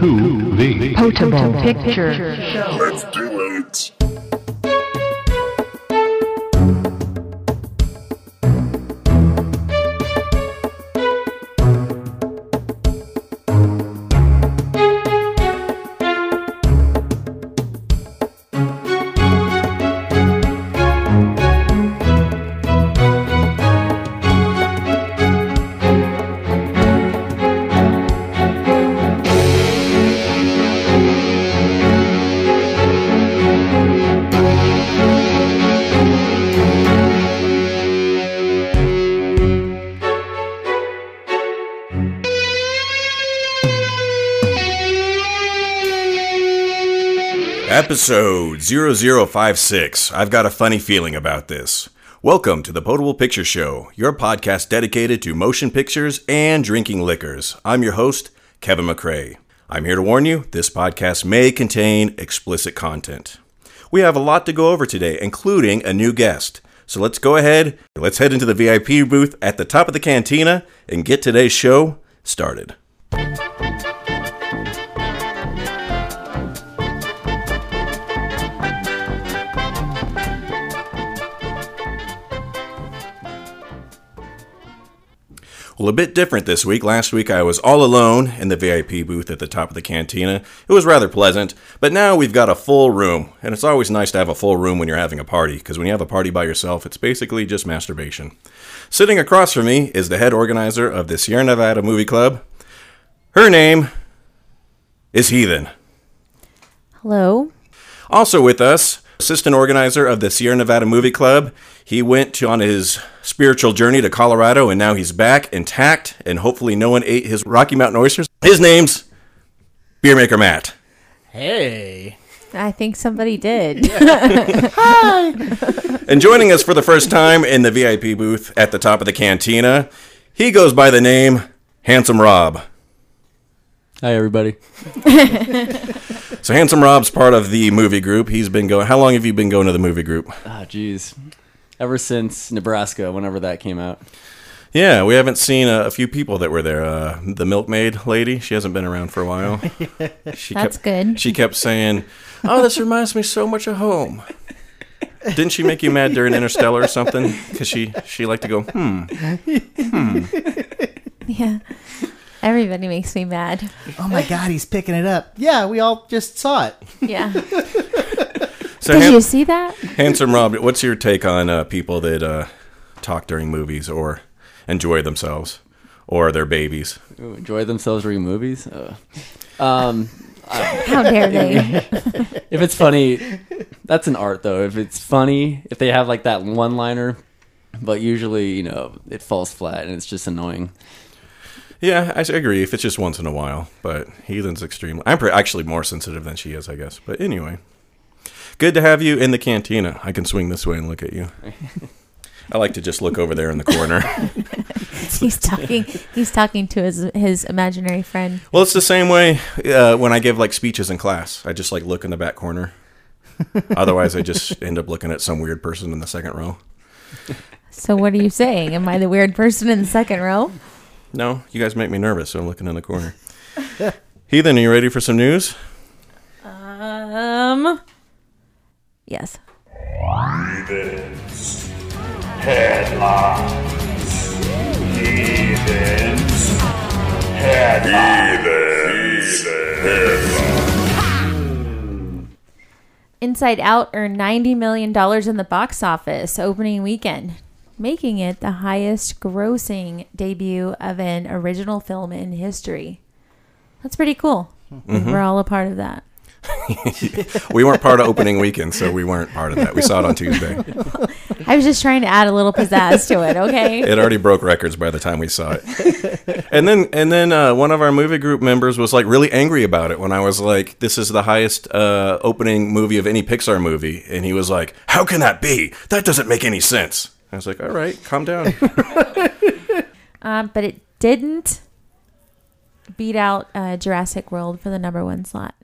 to the Potable Picture. Let's Episode 0056. I've got a funny feeling about this. Welcome to the Potable Picture Show, your podcast dedicated to motion pictures and drinking liquors. I'm your host, Kevin McRae. I'm here to warn you this podcast may contain explicit content. We have a lot to go over today, including a new guest. So let's go ahead, let's head into the VIP booth at the top of the cantina and get today's show started. Well, a bit different this week. Last week I was all alone in the VIP booth at the top of the cantina. It was rather pleasant, but now we've got a full room, and it's always nice to have a full room when you're having a party, because when you have a party by yourself, it's basically just masturbation. Sitting across from me is the head organizer of the Sierra Nevada Movie Club. Her name is Heathen. Hello. Also with us, assistant organizer of the Sierra Nevada Movie Club. He went to, on his spiritual journey to Colorado, and now he's back intact, and hopefully no one ate his Rocky Mountain oysters. His name's Beer Maker Matt. Hey. I think somebody did. Hi. and joining us for the first time in the VIP booth at the top of the cantina, he goes by the name Handsome Rob. Hi, everybody. So Handsome Rob's part of the movie group. He's been going. How long have you been going to the movie group? Ah, jeez. Ever since Nebraska, whenever that came out. Yeah, we haven't seen a, a few people that were there. Uh, the milkmaid lady, she hasn't been around for a while. She That's kept, good. She kept saying, "Oh, this reminds me so much of home." Didn't she make you mad during Interstellar or something? Because she she liked to go, hmm. yeah. Everybody makes me mad. Oh my god, he's picking it up. Yeah, we all just saw it. Yeah. So, Did Han- you see that? handsome Rob, what's your take on uh, people that uh, talk during movies or enjoy themselves or their babies? Ooh, enjoy themselves during movies. Uh, um, How dare they? if it's funny, that's an art, though. If it's funny, if they have like that one liner, but usually, you know, it falls flat and it's just annoying. Yeah, I agree. If it's just once in a while, but Heathen's extremely. I'm pre- actually more sensitive than she is, I guess. But anyway, good to have you in the cantina. I can swing this way and look at you. I like to just look over there in the corner. he's talking. He's talking to his his imaginary friend. well, it's the same way uh, when I give like speeches in class. I just like look in the back corner. Otherwise, I just end up looking at some weird person in the second row. So what are you saying? Am I the weird person in the second row? No, you guys make me nervous, so I'm looking in the corner. Heathen, are you ready for some news? Um. Yes. Heathens. Headlines. Heathens. Headlines. Heathens. Inside Out earned $90 million in the box office opening weekend, making it the highest grossing debut of an original film in history. That's pretty cool. We're all a part of that. We weren't part of opening weekend, so we weren't part of that. We saw it on Tuesday. I was just trying to add a little pizzazz to it, okay? It already broke records by the time we saw it. And then and then uh, one of our movie group members was like really angry about it when I was like, "This is the highest uh, opening movie of any Pixar movie," and he was like, "How can that be? That doesn't make any sense." I was like, "All right, calm down." Um, but it didn't beat out uh, Jurassic World for the number one slot.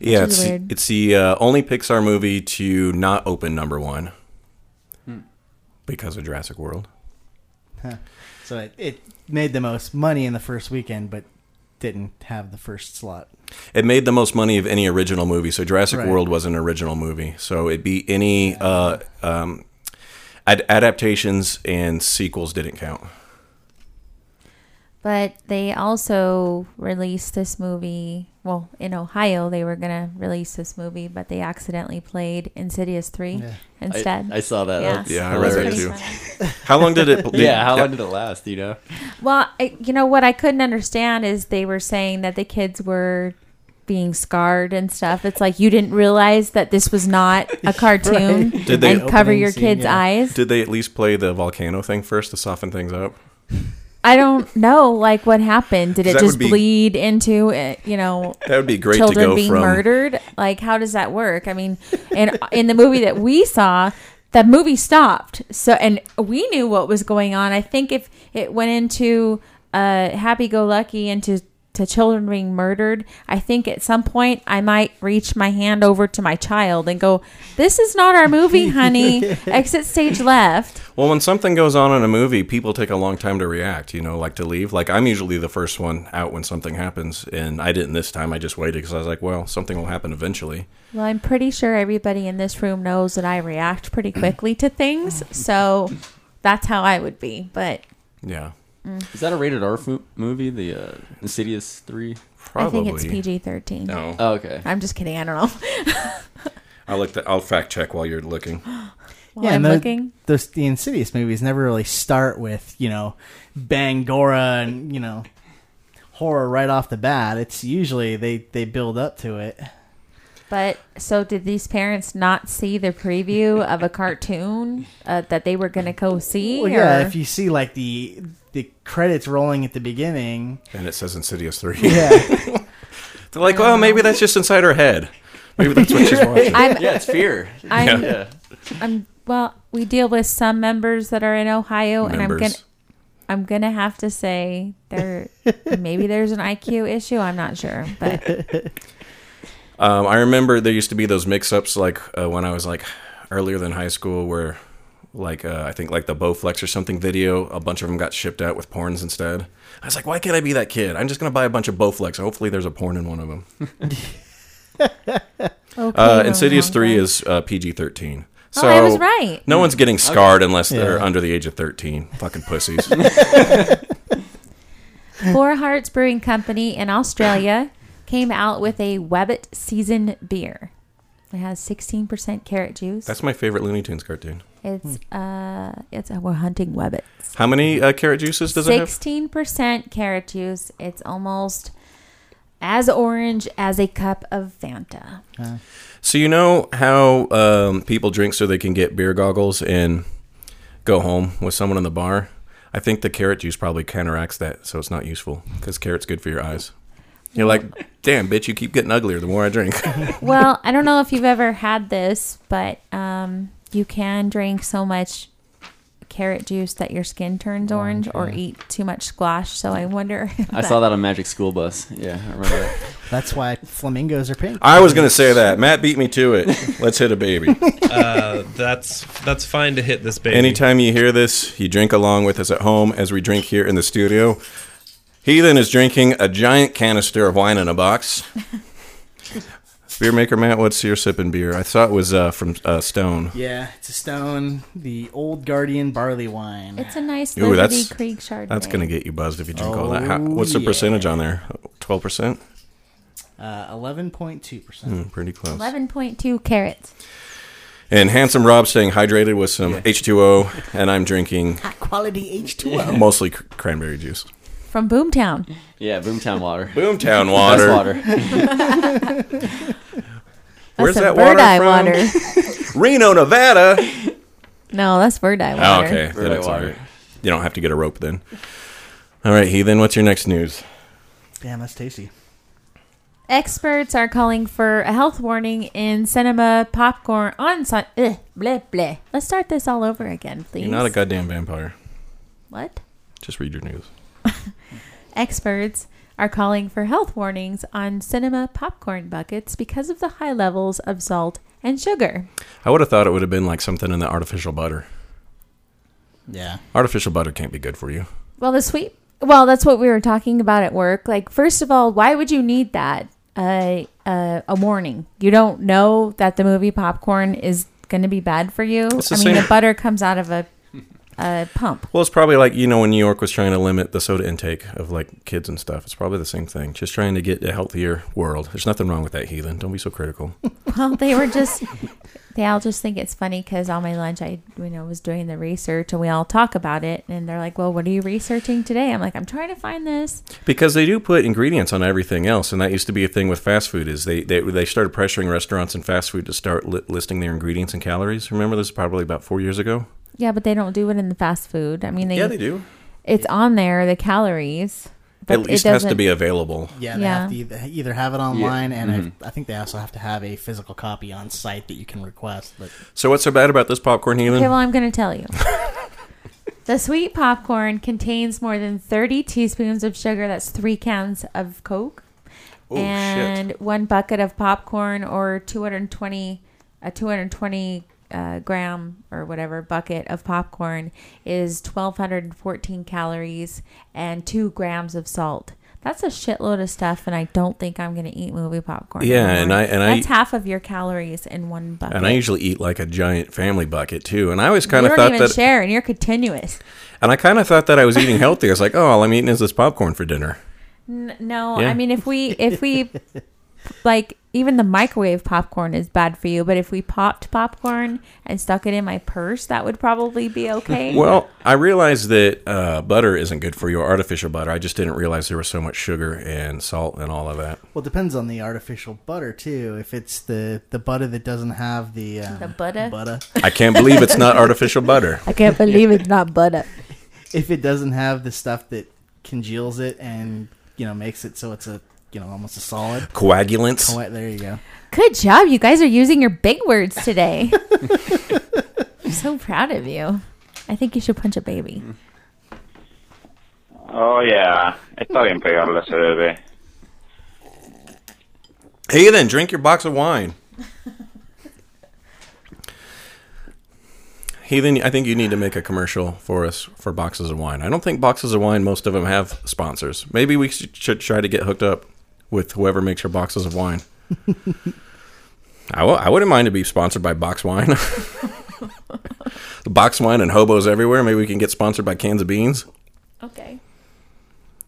yeah, it's it's the uh, only Pixar movie to not open number one because of Jurassic World. So it, it made the most money in the first weekend, but didn't have the first slot. It made the most money of any original movie. So Jurassic Right. World was an original movie. So it beat any uh, um, ad- adaptations and sequels didn't count. But they also released this movie. Well, in Ohio, they were going to release this movie, but they accidentally played Insidious 3 Yeah. Instead. I saw that. Yeah. Yeah, I That read was that too. How long did it? yeah, how long did it last? You know, Well, I, you know what I couldn't understand is they were saying that the kids were being scarred and stuff. It's like you didn't realize that this was not a cartoon Did they- and cover your scene, kids' yeah. eyes. Did they at least play the volcano thing first to soften things up? I don't know, like what happened. Did it just be- bleed into it? You know, That would be great to children go being from. murdered? Like, how does that work? I mean, in in the movie that we saw, the movie stopped. So, and we knew what was going on. I think if it went into uh, Happy Go Lucky into to children being murdered, I think at some point I might reach my hand over to my child and go, "This is not our movie, honey. Exit stage left." Well, when something goes on in a movie, people take a long time to react. You know, like to leave. Like I'm usually the first one out when something happens, and I didn't this time. I just waited because I was like, well, something will happen eventually. Well, I'm pretty sure everybody in this room knows that I react pretty quickly to things, so that's how I would be. But Yeah, is that a rated R fu- movie? The uh, Insidious Three. probably. I think it's PG-13. No, Oh, okay. I'm just kidding. I don't know. I'll look. The, I'll fact check while you're looking. While Yeah, I'm the- looking. Those the Insidious movies never really start with you know Bangora and you know horror right off the bat. It's usually they they build up to it. But so did these parents not see the preview of a cartoon uh, that they were going to go see? Well, yeah, or- if you see like the the credits rolling at the beginning, And it says Insidious three. yeah, They're like, well, maybe that's just inside her head. Maybe that's what she's watching. I'm, Yeah, it's fear. I'm, yeah. I'm, well, we deal with some members that are in Ohio, and I'm gonna, I'm gonna have to say there, maybe there's an IQ issue. I'm not sure, but Um, I remember there used to be those mix-ups, like uh, when I was like earlier than high school, where like uh, I think like the Bowflex or something video, a bunch of them got shipped out with porns instead. I was like, why can't I be that kid? I'm just gonna buy a bunch of Bowflex. Hopefully, there's a porn in one of them. okay. Uh, Insidious three is uh, PG-13. Oh, So I was right. No one's getting scarred unless they're Yeah. under the age of 13. Fucking pussies. Four Hearts Brewing Company in Australia came out with a Wabbit season beer. It has 16% carrot juice. That's my favorite Looney Tunes cartoon. it's uh, it's uh, we're hunting Wabbits. How many uh, carrot juices does it have? 16% carrot juice. It's almost as orange as a cup of Fanta. So you know how um, people drink so they can get beer goggles and go home with someone in the bar? I think the carrot juice probably counteracts that, so it's not useful because carrot's good for your eyes. You're like, damn, bitch, you keep getting uglier the more I drink. well, I don't know if you've ever had this, but um, you can drink so much carrot juice that your skin turns orange, or eat too much squash. So I wonder. if I saw that on Magic School Bus. Yeah, I remember that. that's why flamingos are pink. I was gonna say that. Matt beat me to it. Let's hit a baby. Uh, that's that's fine to hit this baby. Anytime you hear this, you drink along with us at home as we drink here in the studio. Heathen is drinking a giant canister of wine in a box. beer maker Matt, what's your sipping beer? I thought it was uh, from uh, Stone. Yeah, it's a stone, the Old Guardian barley wine. It's a nice Ooh, that's- Creek Chardonnay. That's gonna get you buzzed if you drink all that. How, Oh, what's the yeah. percentage on there? Twelve percent. Uh, Eleven point two percent. Hmm, Pretty close. eleven point two carats. And handsome Rob staying hydrated with some H two O, and I'm drinking Quality H two O. mostly cr- cranberry juice. From Boomtown. Yeah, Boomtown Water. Boomtown Best water. water. Where's that's that a water bird eye from? water. Reno, Nevada. no, that's bird eye Oh, ah, water. okay. Bird Then eye water. right. You don't have to get a rope then. All right, Heathen, what's your next news? Damn, that's tasty. Experts are calling for a health warning in cinema popcorn on Sun. Ugh, bleh, bleh. Let's start this all over again, please. You're not a goddamn vampire. what? Just read your news. Experts are calling for health warnings on cinema popcorn buckets because of the high levels of salt and sugar. I would have thought it would have been like something in the artificial butter. Yeah. Artificial butter can't be good for you. Well, the sweet Well, that's what we were talking about at work. Like, first of all, why would you need that? Uh, uh, a warning. You don't know that the movie popcorn is going to be bad for you. I mean, same- the butter comes out of a, a pump. Well, it's probably like you know when New York was trying to limit the soda intake of like kids and stuff. It's probably the same thing. Just trying to get a healthier world. There's nothing wrong with that, heathen. Don't be so critical. Well, they were just. They all just think it's funny because on my lunch I, you know, was doing the research and we all talk about it and they're like, "Well, what are you researching today?" I'm like, "I'm trying to find this." Because they do put ingredients on everything else, and that used to be a thing with fast food. Is they they, they started pressuring restaurants and fast food to start li- listing their ingredients and calories. Remember this? Is probably about four years ago. Yeah, but they don't do it in the fast food. I mean, they, Yeah, they do. it's on there the calories. But At least it it has to be available. Yeah, they Yeah. have to either, either have it online, and Mm-hmm. I, I think they also have to have a physical copy on site that you can request. But So what's so bad about this popcorn, heathen? Okay, well, I'm going to tell you. the sweet popcorn contains more than 30 teaspoons of sugar. That's three cans of Coke. Oh, and shit. one bucket of popcorn or 220, a 220 uh, gram or whatever bucket of popcorn is 1,214 calories and two grams of salt. That's a shitload of stuff, and I don't think I'm going to eat movie popcorn. Yeah, anymore. and I- and I- that's half of your calories in one bucket. And I usually eat like a giant family bucket too. And I always kind of thought even that, share, and you're continuous. and I kind of thought that I was eating healthy. I was like, oh, all I'm eating is this popcorn for dinner. N- no, Yeah. I mean if we if we like even the microwave popcorn is bad for you, but if we popped popcorn and stuck it in my purse, that would probably be okay. Well, I realized that uh, butter isn't good for you, artificial butter. I just didn't realize there was so much sugar and salt and all of that. well, it depends on the artificial butter too. If it's the the butter that doesn't have the uh, The butter? butter, I can't believe it's not artificial butter. I can't believe it's not butter. if it doesn't have the stuff that congeals it and you know makes it so it's a you know almost a solid. Coagulants. Oh, wait, there you go. Good job, you guys are using your big words today. I'm so proud of you. I think you should punch a baby. Oh yeah, está bien pegarle a ese bebé. Hey, then drink your box of wine. Heathen, I think you need to make a commercial for us for boxes of wine. I don't think boxes of wine, most of them have sponsors. Maybe we should should try to get hooked up with whoever makes your boxes of wine. I w- I wouldn't mind to be sponsored by Box Wine. Box Wine and hobos everywhere. Maybe we can get sponsored by Cans of Beans. Okay.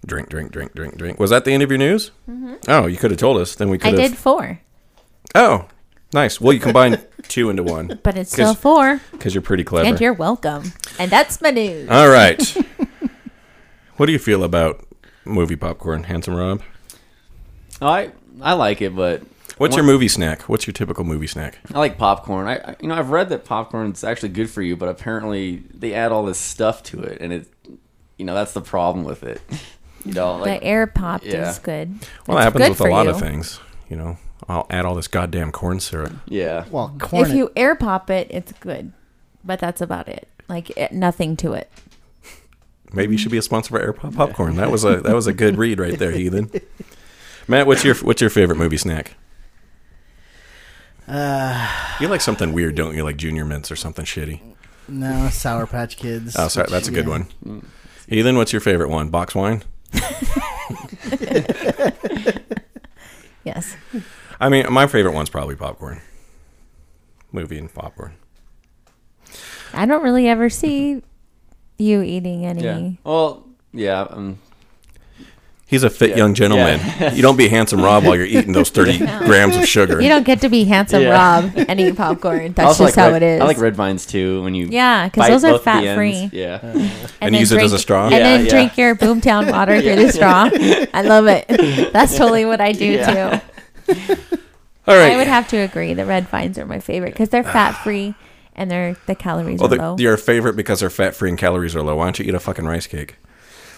Drink, drink, drink, drink, drink. Was that the end of your news? Oh, you could have told us. Then we Mm-hmm. I could have. did four, Oh, nice. Well, you combine two into one but it's still four. because you're pretty clever. And you're welcome. And that's my news. All right. what do you feel about movie popcorn, handsome Rob? I I like it, but What's your movie snack? What's your typical movie snack? I like popcorn. I, I you know I've read that popcorn's actually good for you, but apparently they add all this stuff to it, and it you know that's the problem with it. You know, like the air popped yeah. is good. Well, It's that happens with a lot you. of things. You know, I'll add all this goddamn corn syrup. yeah. Well, corn. If you air pop it, it's good, but that's about it. Like it, nothing to it. Maybe you should be a sponsor for Air Pop Popcorn. That was a that was a good read right there, heathen. Matt, what's your what's your favorite movie snack? uh, You like something weird, don't you? Like Junior Mints or something shitty. no, Sour Patch Kids. Oh, sorry, which, that's a good yeah. one. Heathen, what's your favorite one? Box wine. Yes. I mean, my favorite one's probably popcorn. Movie and popcorn. I don't really ever see you eating any. Yeah. Well, yeah. Um, He's a fit Yeah. young gentleman. you don't be handsome Rob while you're eating those 30 grams of sugar. You don't get to be handsome Yeah. Rob and eat popcorn. That's just like how red, it is. I like red vines too. When you Yeah, 'cause bite those are fat-free. ends. Yeah. And then use it as a straw? And then yeah. drink your Boomtown water through the straw. I love it. That's totally what I do Yeah. too. All right. I would have to agree. The red vines are my favorite because they're fat free and they're the calories well, are they're, low. your favorite because they're fat free and calories are low. Why don't you eat a fucking rice cake?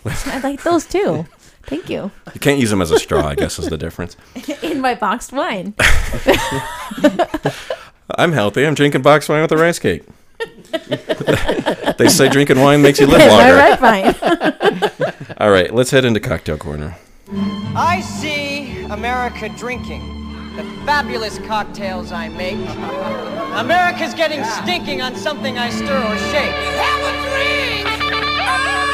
I like those too. Thank you. You can't use them as a straw, I guess, is the difference. In my boxed wine. I'm healthy. I'm drinking boxed wine with a rice cake. they say drinking wine makes you live longer. red vine. All right, let's head into cocktail corner. I see America drinking the fabulous cocktails I make. America's getting stinking on something I stir or shake. Have a drink!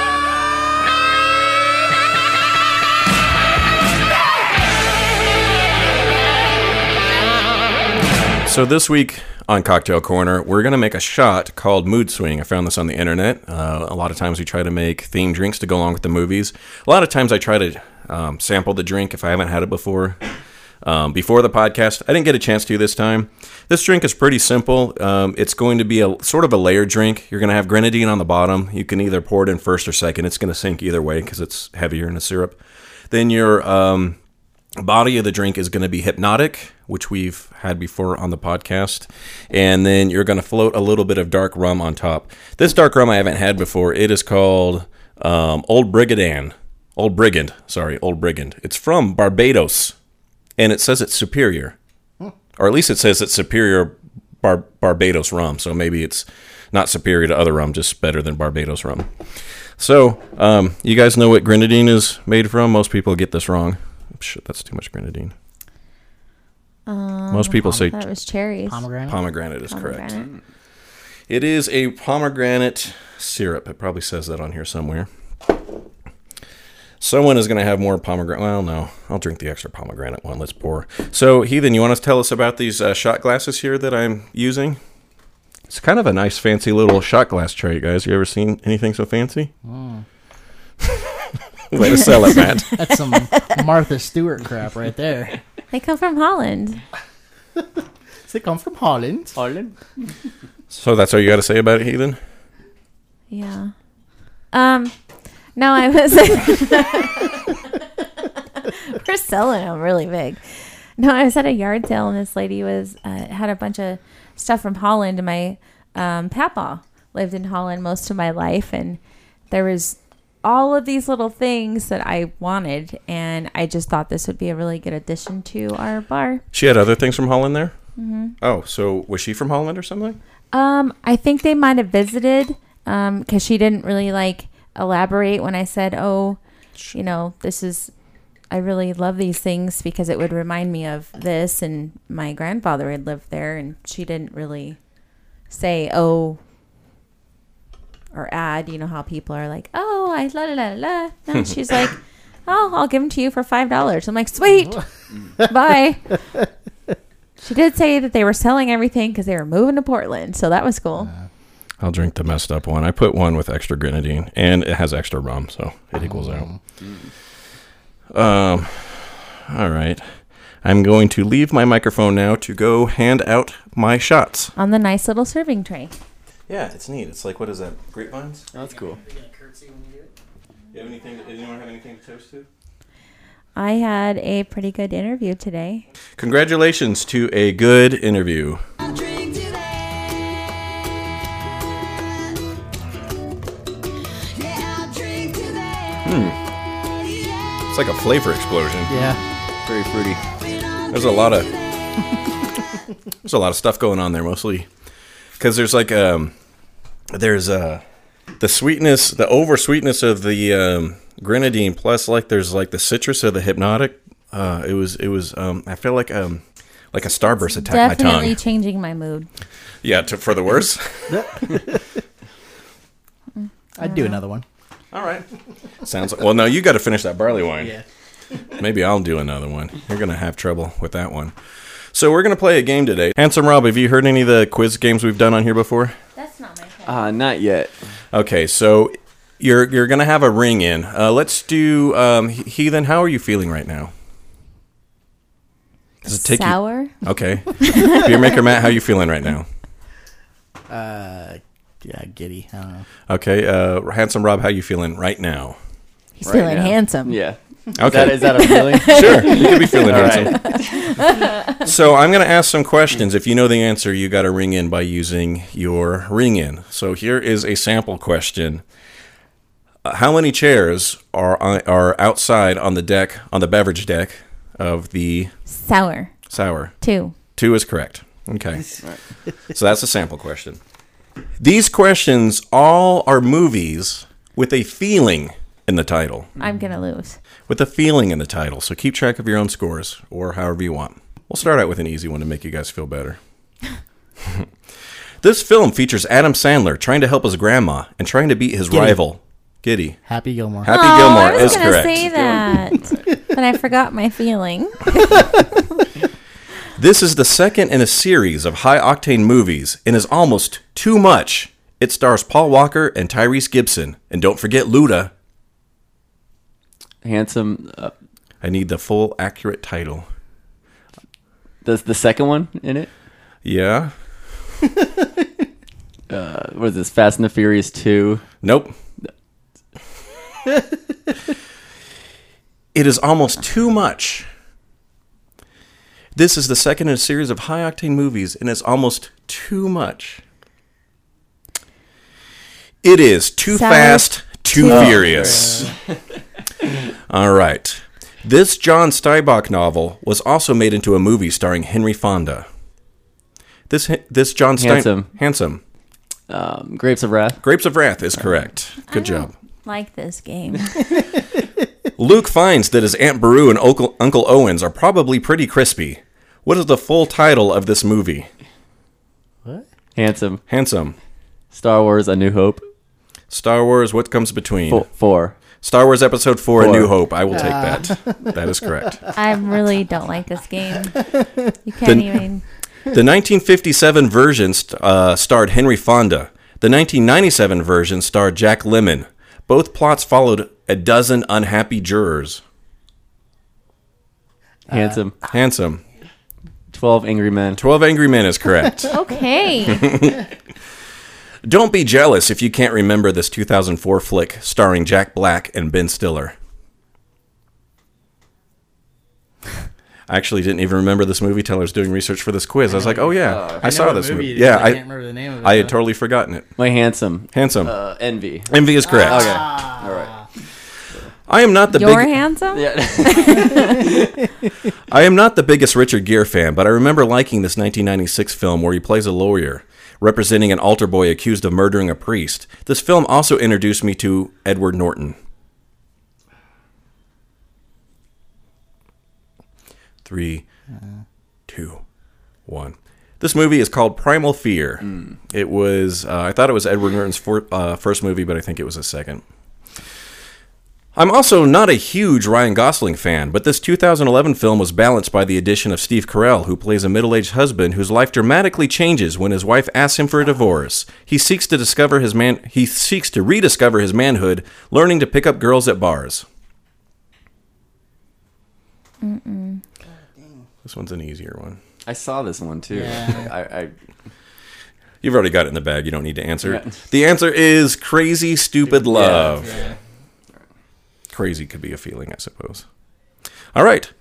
So this week on Cocktail Corner, we're gonna make a shot called Mood Swing. I found this on the internet. Uh, a lot of times we try to make themed drinks to go along with the movies. A lot of times I try to um, sample the drink if I haven't had it before. Um, before the podcast, I didn't get a chance to this time. This drink is pretty simple. Um, it's going to be a sort of a layered drink. You're going to have grenadine on the bottom. You can either pour it in first or second. It's going to sink either way because it's heavier in a syrup. Then your um, body of the drink is going to be Hpnotiq, which we've had before on the podcast. And then you're going to float a little bit of dark rum on top. This dark rum I haven't had before. It is called um, Old Brigadan. Old Brigand. Sorry, Old Brigand. It's from Barbados. And it says it's superior. Or at least it says it's superior Bar- Barbados rum. So maybe it's not superior to other rum, just better than Barbados rum. So, um, you guys know what grenadine is made from? Most people get this wrong. Shit, that's too much grenadine. Um, Most people say That was cherries. Pomegranate. pomegranate is correct. Pomegranate. Mm. It is a pomegranate syrup. It probably says that on here somewhere. Someone is going to have more pomegranate. Well, no, I'll drink the extra pomegranate one. Let's pour. So, Heathen, you want to tell us about these uh, shot glasses here that I'm using? It's kind of a nice, fancy little shot glass tray, guys. You ever seen anything so fancy? Mm. Way to sell it, Matt. That's some Martha Stewart crap right there. They come from Holland. they come from Holland? Holland. So that's all you got to say about it, Heathen? Yeah. Um. No, I was. We're selling them really big. No, I was at a yard sale and this lady was uh, had a bunch of stuff from Holland. And my um, papa lived in Holland most of my life, and there was all of these little things that I wanted, and I just thought this would be a really good addition to our bar. She had other things from Holland there? Mm-hmm. Oh, so was she from Holland or something? Um, I think they might have visited because she didn't really like elaborate when I said, "Oh, you know, this is." I really love these things because it would remind me of this, and my grandfather had lived there, and she didn't really say, "Oh," or add. You know how people are like, "Oh, I la la la la." No, she's like, "Oh, I'll give them to you for five dollars." I'm like, "Sweet, bye." She did say that they were selling everything because they were moving to Portland, so that was cool. I'll drink the messed up one. I put one with extra grenadine, and it has extra rum, so it equals out. Um, all right. I'm going to leave my microphone now to go hand out my shots. on the nice little serving tray. Yeah, it's neat. It's like what is that? Grapevines. Oh, That's cool. You have anything? Does anyone have anything to toast to? I had a pretty good interview today. Congratulations to a good interview. Hmm. It's like a flavor explosion. Yeah. Very fruity. There's a lot of there's a lot of stuff going on there, mostly because there's like um there's uh the sweetness, the over sweetness of the um, grenadine, plus like there's like the citrus of the Hpnotiq. Uh, it was it was um I feel like um like a starburst attacked my tongue. Definitely tongue. changing my mood. Yeah, to, for the worse. I'd do another one. All right. Sounds like, well. No, you got to finish that barley wine. Yeah. Maybe I'll do another one. You're gonna have trouble with that one. So we're gonna play a game today. Handsome Rob, have you heard any of the quiz games we've done on here before? That's not my fault. Uh, not yet. Okay, so you're you're gonna have a ring in. Uh, let's do um, Heathen. How are you feeling right now? Does it take Sour. you? Okay, beer maker Matt, how you feeling right now? Uh, yeah, giddy. I don't know. Okay, uh, handsome Rob, how you feeling right now? He's Right feeling now. handsome. Yeah. Okay, Is that, is that a feeling? sure, you could be feeling All handsome. So I'm going to ask some questions. If you know the answer, you got to ring in by using your ring in. So here is a sample question. Uh, how many chairs are are outside on the deck on the beverage deck of the Sour. sour? Two. Two is correct. Okay. So that's a sample question. These questions all are movies with a feeling in the title. I'm gonna lose. With a feeling in the title. So keep track of your own scores or however you want. We'll start out with an easy one to make you guys feel better. this film features Adam Sandler trying to help his grandma and trying to beat his Giddy. rival, Giddy. Happy Gilmore. Happy oh, Gilmore I was is gonna correct. say that, but I forgot my feeling. This is the second in a series of high octane movies and is almost too much. It stars Paul Walker and Tyrese Gibson. And don't forget Luda. Handsome. Uh, I need the full accurate title. does the second one in it? Yeah? Uh, what is this? Fast and the Furious Two. Nope. it is almost too much. This is the second in a series of high octane movies, and it's almost too much. It is too Sour fast, too Too- furious. All right. This John Steinbeck novel was also made into a movie starring Henry Fonda. This this John Stein Handsome. handsome. Um, Grapes of Wrath. Grapes of Wrath is correct. Good job. Like this game. Luke finds that his Aunt Beru and Uncle, Uncle Owens are probably pretty crispy. What is the full title of this movie? What? Handsome. Handsome. Star Wars: A New Hope. Star Wars, what comes between? Fo- four. Star Wars Episode 4, A New Hope. I will take that. That is correct. I really don't like this game. You can't Then- even. The 1957 version uh, starred Henry Fonda. The 1997 version starred Jack Lemmon. Both plots followed a dozen unhappy jurors. Handsome. Handsome. Twelve Angry Men. 12 Angry Men is correct. Okay. Don't be jealous if you can't remember this 2004 flick starring Jack Black and Ben Stiller. I actually didn't even remember this movie till I was doing research for this quiz. I was like, "Oh yeah, I, saw this movie movie." Yeah, I I, can't remember the name of it, I had though. totally forgotten it. My handsome. Handsome. Uh, Envy. Envy is correct. Okay. All right. I am not the You're big. handsome? Yeah. I am not the biggest Richard Gere fan, but I remember liking this 1996 film where he plays a lawyer representing an altar boy accused of murdering a priest. This film also introduced me to Edward Norton. Three, two, one. This movie is called Primal Fear. It was, uh, I thought it was Edward Norton's for, uh, first movie, but I think it was his second. I'm also not a huge Ryan Gosling fan, but this 2011 film was balanced by the addition of Steve Carell, who plays a middle aged husband whose life dramatically changes when his wife asks him for a divorce. He seeks to discover his man he seeks to rediscover his manhood, learning to pick up girls at bars. Mm-mm. This one's an easier one. I saw this one too. Yeah. I, I You've already got it in the bag. You don't need to answer Yeah. it. The answer is crazy, stupid love. Crazy could be a feeling, I suppose. All right.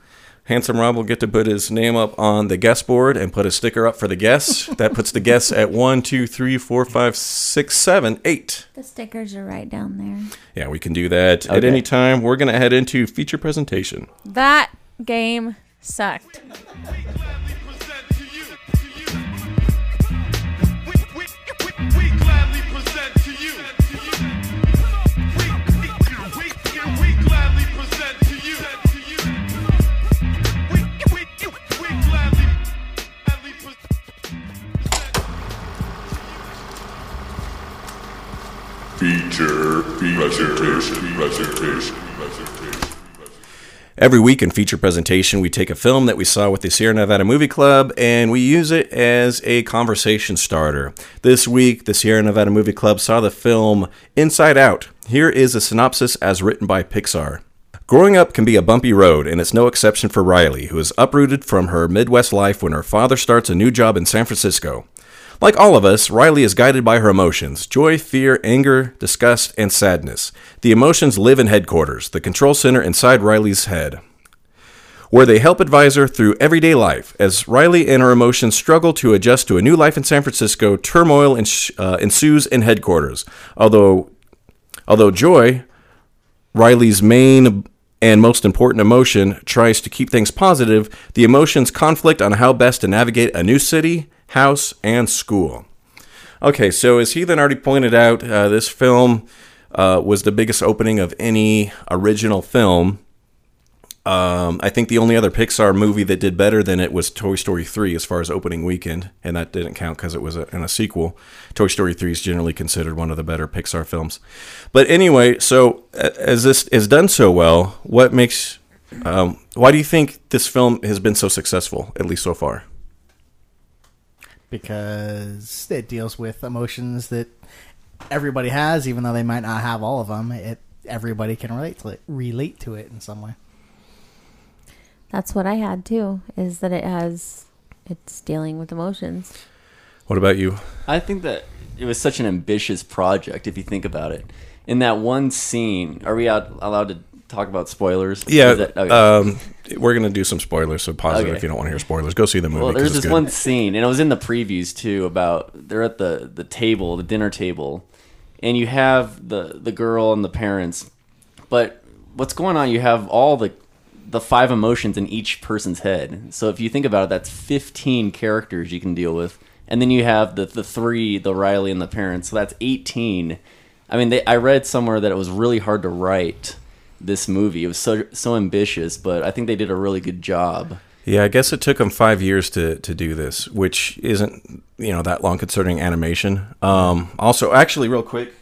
Handsome Rob will get to put his name up on the guest board and put a sticker up for the guests. that puts the guests at one, two, three, four, five, six, seven, eight. The stickers are right down there. Yeah, we can do that at any time. We're going to head into feature presentation. That game sucked. Feature. Every week in feature presentation, we take a film that we saw with the Sierra Nevada Movie Club and we use it as a conversation starter. This week, the Sierra Nevada Movie Club saw the film Inside Out. Here is a synopsis as written by Pixar. Growing up can be a bumpy road, and it's no exception for Riley, who is uprooted from her Midwest life when her father starts a new job in San Francisco. Like all of us, Riley is guided by her emotions joy, fear, anger, disgust, and sadness. The emotions live in headquarters, the control center inside Riley's head, where they help advise her through everyday life. As Riley and her emotions struggle to adjust to a new life in San Francisco, turmoil uh, ensues in headquarters. Although, although joy, Riley's main and most important emotion tries to keep things positive, the emotions conflict on how best to navigate a new city, house, and school. Okay, so as Heathen already pointed out, uh, this film uh, was the biggest opening of any original film. Um, I think the only other Pixar movie that did better than it was Toy Story 3 as far as opening weekend, and that didn't count because it was a, in a sequel. Toy Story 3 is generally considered one of the better Pixar films. But anyway, so as this is done so well, what makes, um, why do you think this film has been so successful, at least so far? Because it deals with emotions that everybody has, even though they might not have all of them. It everybody can relate to it, relate to it in some way. That's what I had too. Is that it has it's dealing with emotions. What about you? I think that it was such an ambitious project if you think about it. In that one scene, are we out, allowed to talk about spoilers? Yeah, that- okay. um, we're gonna do some spoilers, so pause it if you don't want to hear spoilers. Go see the movie. Well, there's this good. one scene, and it was in the previews too. About they're at the the table, the dinner table, and you have the the girl and the parents. But what's going on? You have all the the five emotions in each person's head. So if you think about it, that's 15 characters you can deal with, and then you have the the three, the Riley and the parents. So that's 18. I mean, they, I read somewhere that it was really hard to write this movie. It was so so ambitious, but I think they did a really good job. Yeah, I guess it took them five years to, to do this, which isn't you know that long concerning animation. Um, also, actually, real quick,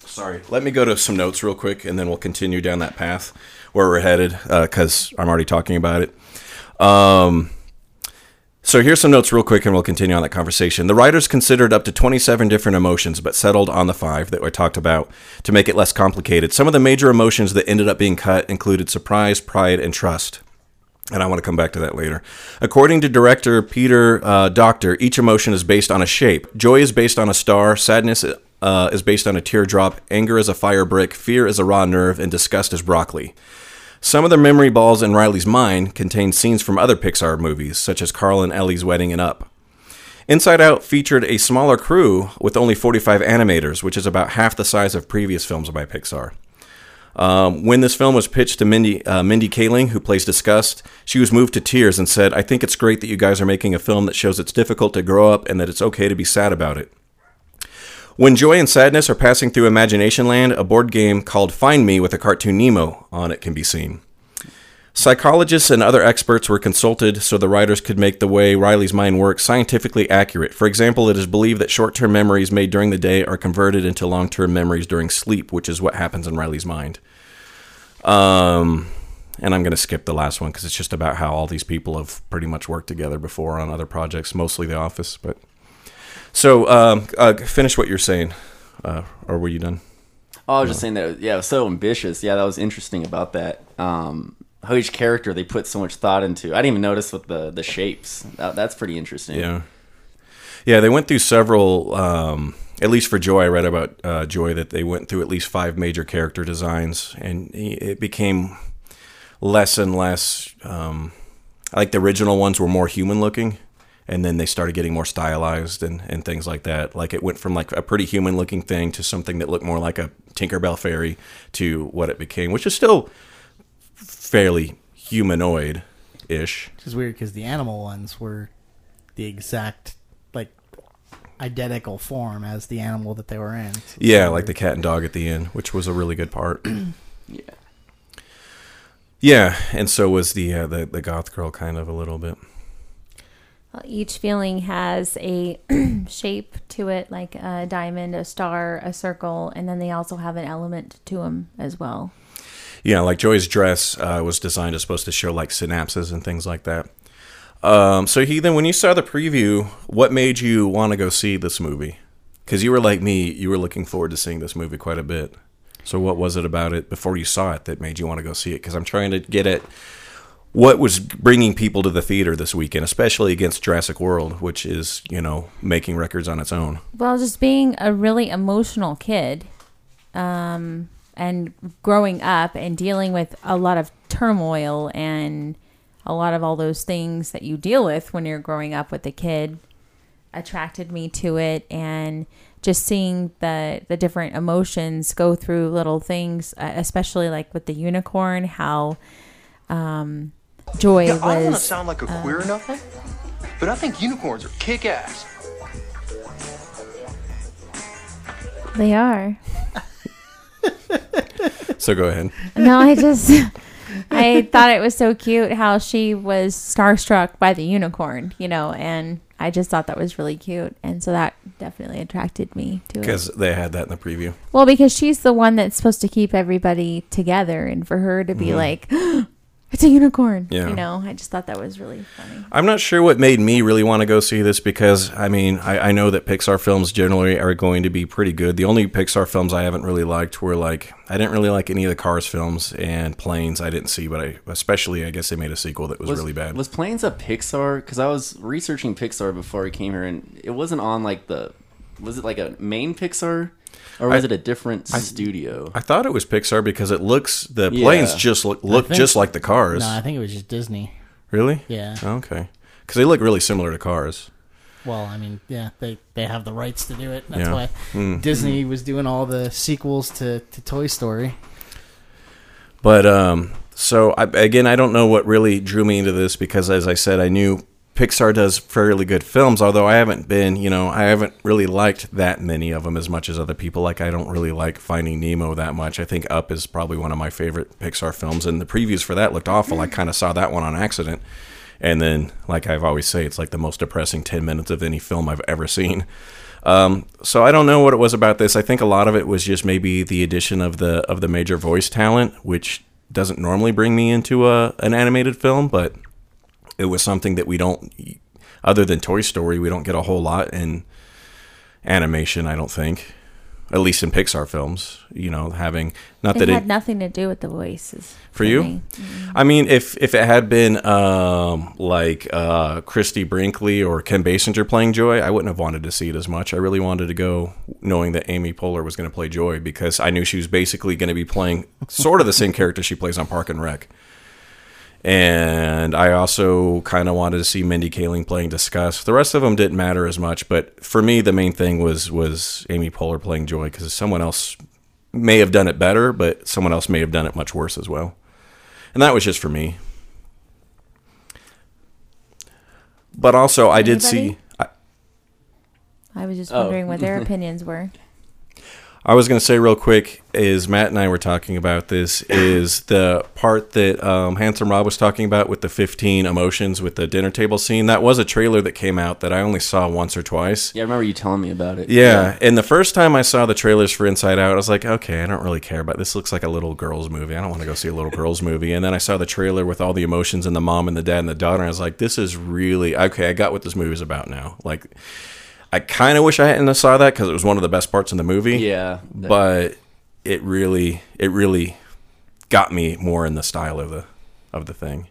sorry, let me go to some notes real quick, and then we'll continue down that path where we're headed because I'm already talking about it. Um, so here's some notes real quick, and we'll continue on that conversation. The writers considered up to 27 different emotions, but settled on the five that we talked about to make it less complicated. Some of the major emotions that ended up being cut included surprise, pride, and trust and I want to come back to that later. According to director Peter uh, Docter, each emotion is based on a shape. Joy is based on a star, sadness uh, is based on a teardrop, anger is a fire brick, fear is a raw nerve, and disgust is broccoli. Some of the memory balls in Riley's mind contain scenes from other Pixar movies, such as Carl and Ellie's wedding and Up. Inside Out featured a smaller crew with only 45 animators, which is about half the size of previous films by Pixar. Um, when this film was pitched to Mindy, uh, Mindy Kaling, who plays Disgust, she was moved to tears and said, I think it's great that you guys are making a film that shows it's difficult to grow up and that it's okay to be sad about it. When joy and sadness are passing through Imagination Land, a board game called Find Me with a cartoon Nemo on it can be seen. Psychologists and other experts were consulted so the writers could make the way Riley's mind works scientifically accurate. For example, it is believed that short term memories made during the day are converted into long term memories during sleep, which is what happens in Riley's mind. Um, and I'm going to skip the last one because it's just about how all these people have pretty much worked together before on other projects, mostly The Office. But so um, uh, finish what you're saying, uh, or were you done? Oh, I was just saying that, yeah, it was so ambitious. Yeah, that was interesting about that. Um, how each character they put so much thought into. I didn't even notice with the the shapes. That, that's pretty interesting. Yeah, yeah. They went through several. Um, at least for Joy, I read about uh, Joy that they went through at least five major character designs, and it became less and less. Um, like the original ones were more human looking, and then they started getting more stylized and, and things like that. Like it went from like a pretty human looking thing to something that looked more like a Tinkerbell fairy to what it became, which is still fairly humanoid ish. Which is weird because the animal ones were the exact like identical form as the animal that they were in. So Yeah, so like the cat and dog at the end, which was a really good part. Yeah. yeah, and so was the uh, the the goth girl kind of a little bit. Well, each feeling has a shape to it, like a diamond, a star, a circle, and then they also have an element to them as well. Yeah, like Joy's dress uh, was designed as supposed to show like synapses and things like that. Um, so Heathen, when you saw the preview, what made you want to go see this movie? Because you were like me, you were looking forward to seeing this movie quite a bit. So what was it about it before you saw it that made you want to go see it? Because I'm trying to get at what was bringing people to the theater this weekend, especially against Jurassic World, which is you know making records on its own. Well, just being a really emotional kid, um, and growing up and dealing with a lot of turmoil and a lot of all those things that you deal with when you're growing up with a kid attracted me to it and just seeing the the different emotions go through little things uh, especially like with the unicorn how um joy Yeah, I don't want to sound like a uh, queer or nothing, but I think unicorns are kick ass. they are So go ahead. no i just i thought it was so cute how she was starstruck by the unicorn you know and i just thought that was really cute and so that definitely attracted me to it Because they had that in the preview. well because she's the one that's supposed to keep everybody together and for her to be mm-hmm. like It's a unicorn. Yeah. You know, I just thought that was really funny. I'm not sure what made me really want to go see this because I mean I, I know that Pixar films generally are going to be pretty good. The only Pixar films I haven't really liked were like I didn't really like any of the Cars films and Planes. I didn't see, but I especially I guess they made a sequel that was, really bad. Was Planes a Pixar? Because I was researching Pixar before I came here, and it wasn't on like the. Was it like a main Pixar, or was I- it a different studio? I thought it was Pixar because it looks the Yeah. planes just look, look think- just like the Cars. No, I think it was just Disney. really? Yeah. Okay. Because they look really similar to Cars. Well, I mean, yeah, they they have the rights to do it. That's Yeah. why Mm. Disney was doing all the sequels to, to Toy Story. But um, so I, again, I don't know what really drew me into this because, as I said, I knew Pixar does fairly good films. Although I haven't been, you know, I haven't really liked that many of them as much as other people. Like I don't really like Finding Nemo that much. I think Up is probably one of my favorite Pixar films, and the previews for that looked awful. I kind of saw that one on accident, and then, like I've always say, it's like the most depressing ten minutes of any film I've ever seen. Um, so I don't know what it was about this. I think a lot of it was just maybe the addition of the of the major voice talent, which doesn't normally bring me into a an animated film, but it was something that we don't, other than Toy Story, we don't get a whole lot in animation. I don't think, at least in Pixar films. You know, having not that It that had it nothing to do with the voices. for you. me. I mean, if if it had been um, like uh, Christy Brinkley or Kim Basinger playing Joy, I wouldn't have wanted to see it as much. I really wanted to go knowing that Amy Poehler was going to play Joy because I knew she was basically going to be playing sort of the same character she plays on Park and Rec. And I also kind of wanted to see Mindy Kaling playing Disgust. The rest of them didn't matter as much, but for me, the main thing was was Amy Poehler playing Joy because someone else may have done it better, but someone else may have done it much worse as well. And that was just for me. But also, I did see. I, I was just Oh. wondering what their oh. opinions were. I was going to say real quick is Matt and I were talking about this is the part that um, Handsome Rob was talking about with the 15 emotions with the dinner table scene. That was a trailer that came out that I only saw once or twice. Yeah, I remember you telling me about it. Yeah, and the first time I saw the trailers for Inside Out, I was like, okay, I don't really care about this. Looks like a little girl's movie. I don't want to go see a little girl's movie. And then I saw the trailer with all the emotions and the mom and the dad and the daughter. And I was like, this is really okay. I got what this movie is about now. Like, I kind of wish I hadn't have saw that because it was one of the best parts in the movie. Yeah. but it really, it really got me more in the style of the of the thing.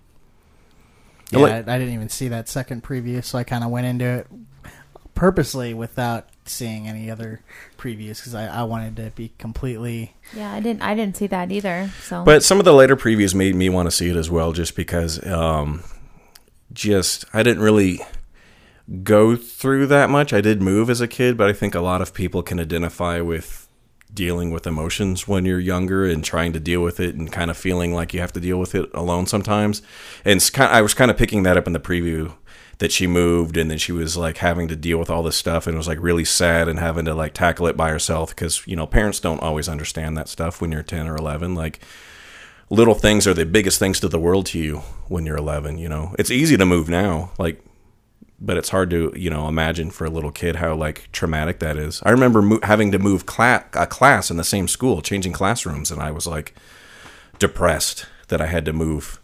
Yeah, Like- I, I didn't even see that second preview, so I kind of went into it purposely without seeing any other previews because I, I wanted to be completely. Yeah, I didn't. I didn't see that either. So, But some of the later previews made me want to see it as well, just because, um, just I didn't really go through that much. I did move as a kid, but I think a lot of people can identify with dealing with emotions when you're younger and trying to deal with it and kind of feeling like you have to deal with it alone sometimes. And kind I was kind of picking that up in the preview that she moved and then she was like having to deal with all this stuff and was like really sad and having to like tackle it by herself because you know parents don't always understand that stuff when you're 10 or 11 like little things are the biggest things to the world to you when you're 11 you know it's easy to move now like but it's hard to you know imagine for a little kid how like traumatic that is i remember mo- having to move cla- a class in the same school changing classrooms and i was like depressed that i had to move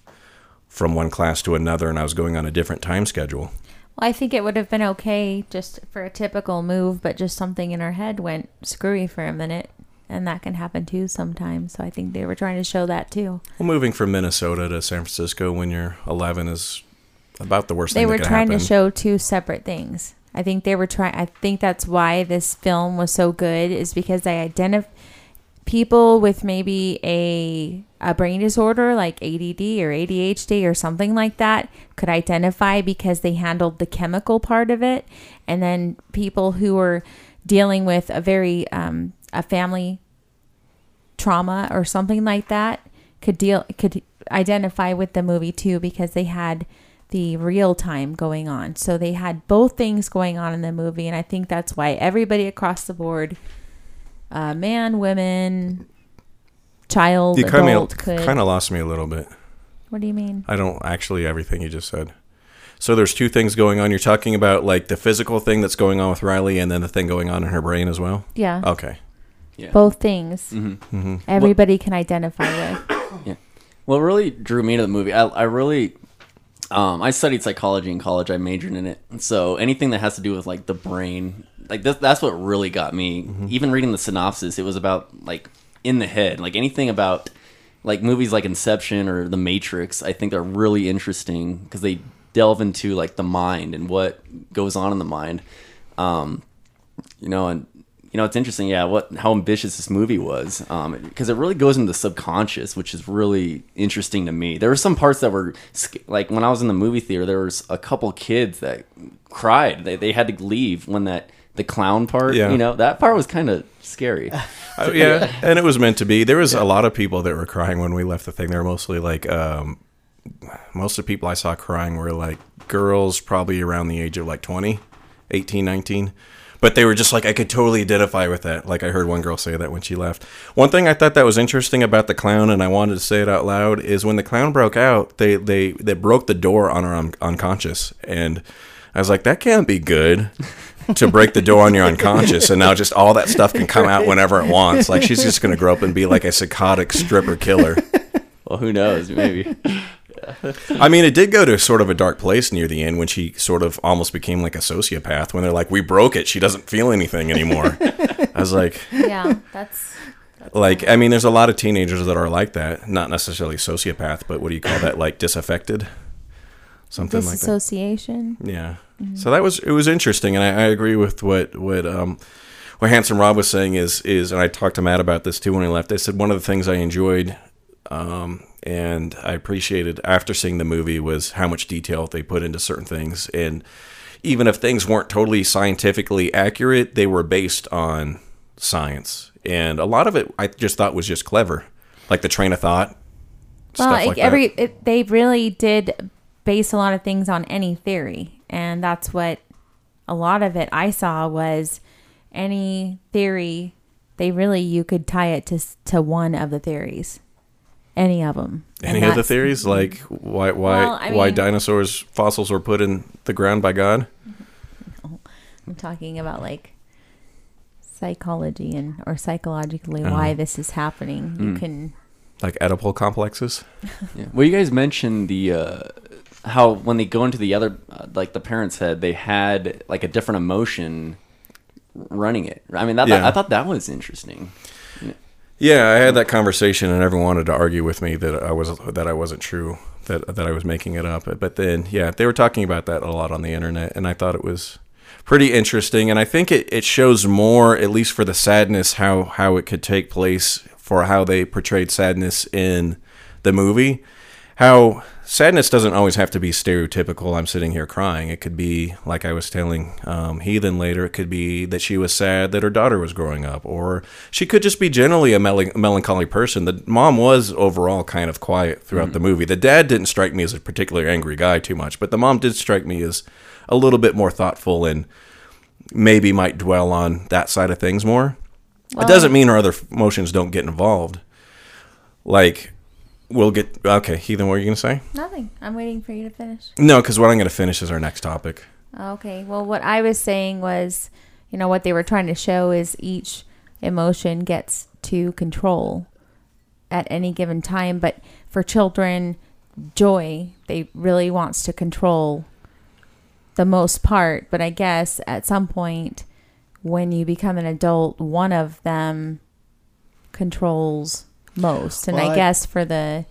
from one class to another and i was going on a different time schedule well, I think it would have been okay just for a typical move, but just something in her head went screwy for a minute, and that can happen too sometimes. So I think they were trying to show that too. well moving from minnesota to san francisco when you're 11 is about the worst thing they were trying happen. to show two separate things. I think they were trying. I think that's why this film was so good is because they identify people with maybe a a brain disorder like ADD or ADHD or something like that could identify because they handled the chemical part of it, and then people who were dealing with a very um, a family trauma or something like that could deal could identify with the movie too because they had the real time going on. So they had both things going on in the movie and I think that's why everybody across the board uh, man, women, child, you kind adult of could kind of lost me a little bit What do you mean? I don't actually everything you just said. So there's two things going on. You're talking about like the physical thing that's going on with Riley, and then the thing going on in her brain as well. Yeah. Okay. Yeah. Both things. hmm hmm Everybody can identify with. Yeah. What really drew me to the movie, I, I really, um, I studied psychology in college. I majored in it, so anything that has to do with like the brain, like this, that's what really got me. Even reading the synopsis, it was about like in the head, like anything about like movies like Inception or The Matrix. I think they're really interesting because they delve into like the mind and what goes on in the mind. Um, you know, and you know, it's interesting, yeah, what how ambitious this movie was, because it really goes into the subconscious, which is really interesting to me. There were some parts that were like when I was in the movie theater, there was a couple kids that cried. They they had to leave when that the clown part, Yeah. you know, that part was kind of scary. Oh, yeah, and it was meant to be. There was a lot of people that were crying when we left the thing. They were mostly like, um, most of the people I saw crying were like girls, probably around the age of like 20, 18, 19. But they were just like, I could totally identify with that. Like I heard one girl say that when she left. One thing I thought that was interesting about the clown, and I wanted to say it out loud, is when the clown broke out, they they they broke the door on her un- unconscious, and I was like, that can't be good. to break the door on your unconscious, and now just all that stuff can come out whenever it wants. Like she's just going to grow up and be like a psychotic stripper killer. well, who knows? Maybe. I mean, it did go to sort of a dark place near the end when she sort of almost became like a sociopath. When they're like, "We broke it; she doesn't feel anything anymore." I was like, Yeah, that's like I mean, there's a lot of teenagers that are like that. Not necessarily sociopath, but what do you call that? Like disaffected, something like that. disassociation. Yeah. So that was it was interesting, and I, I agree with what what um what Handsome Rob was saying is is, and I talked to Matt about this too when he left. I said one of the things I enjoyed um and I appreciated after seeing the movie was how much detail they put into certain things, and even if things weren't totally scientifically accurate, they were based on science, and a lot of it I just thought was just clever, like the train of thought. Well, stuff like every it, they really did base a lot of things on any theory, and that's what a lot of it I saw was any theory. They really you could tie it to to one of the theories, any of them. Any of the theories, like why why Well, I why mean- dinosaurs fossils were put in the ground by God? I'm talking about like psychology and or psychologically Uh-huh. why this is happening. You Mm. can Like Oedipal complexes. Yeah. Well, you guys mentioned the uh, how when they go into the other, uh, like the parents' head, they had like a different emotion running it. I mean, that, Yeah. I thought that was interesting. Yeah, I had that conversation, and everyone wanted to argue with me that I was that I wasn't true, that that I was making it up. But then, yeah, they were talking about that a lot on the internet, and I thought it was pretty interesting. And I think it, it shows more, at least for the sadness, how how it could take place for how they portrayed sadness in the movie. How sadness doesn't always have to be stereotypical. I'm sitting here crying. It could be like I was telling um, Heathen later. It could be that she was sad that her daughter was growing up, or she could just be generally a mel- melancholy person. The mom was overall kind of quiet throughout the movie. The dad didn't strike me as a particularly angry guy too much, but the mom did strike me as a little bit more thoughtful and maybe might dwell on that side of things more. Well- it doesn't mean her other emotions don't get involved. Like, we'll get okay. Heathen, what are you gonna say? nothing. I'm waiting for you to finish. No, because what I'm going to finish is our next topic. Okay. Well, what I was saying was, you know, what they were trying to show is each emotion gets to control at any given time. But for children, joy, they really wants to control the most part. But I guess at some point, when you become an adult, one of them controls most. And Well, I I- guess for the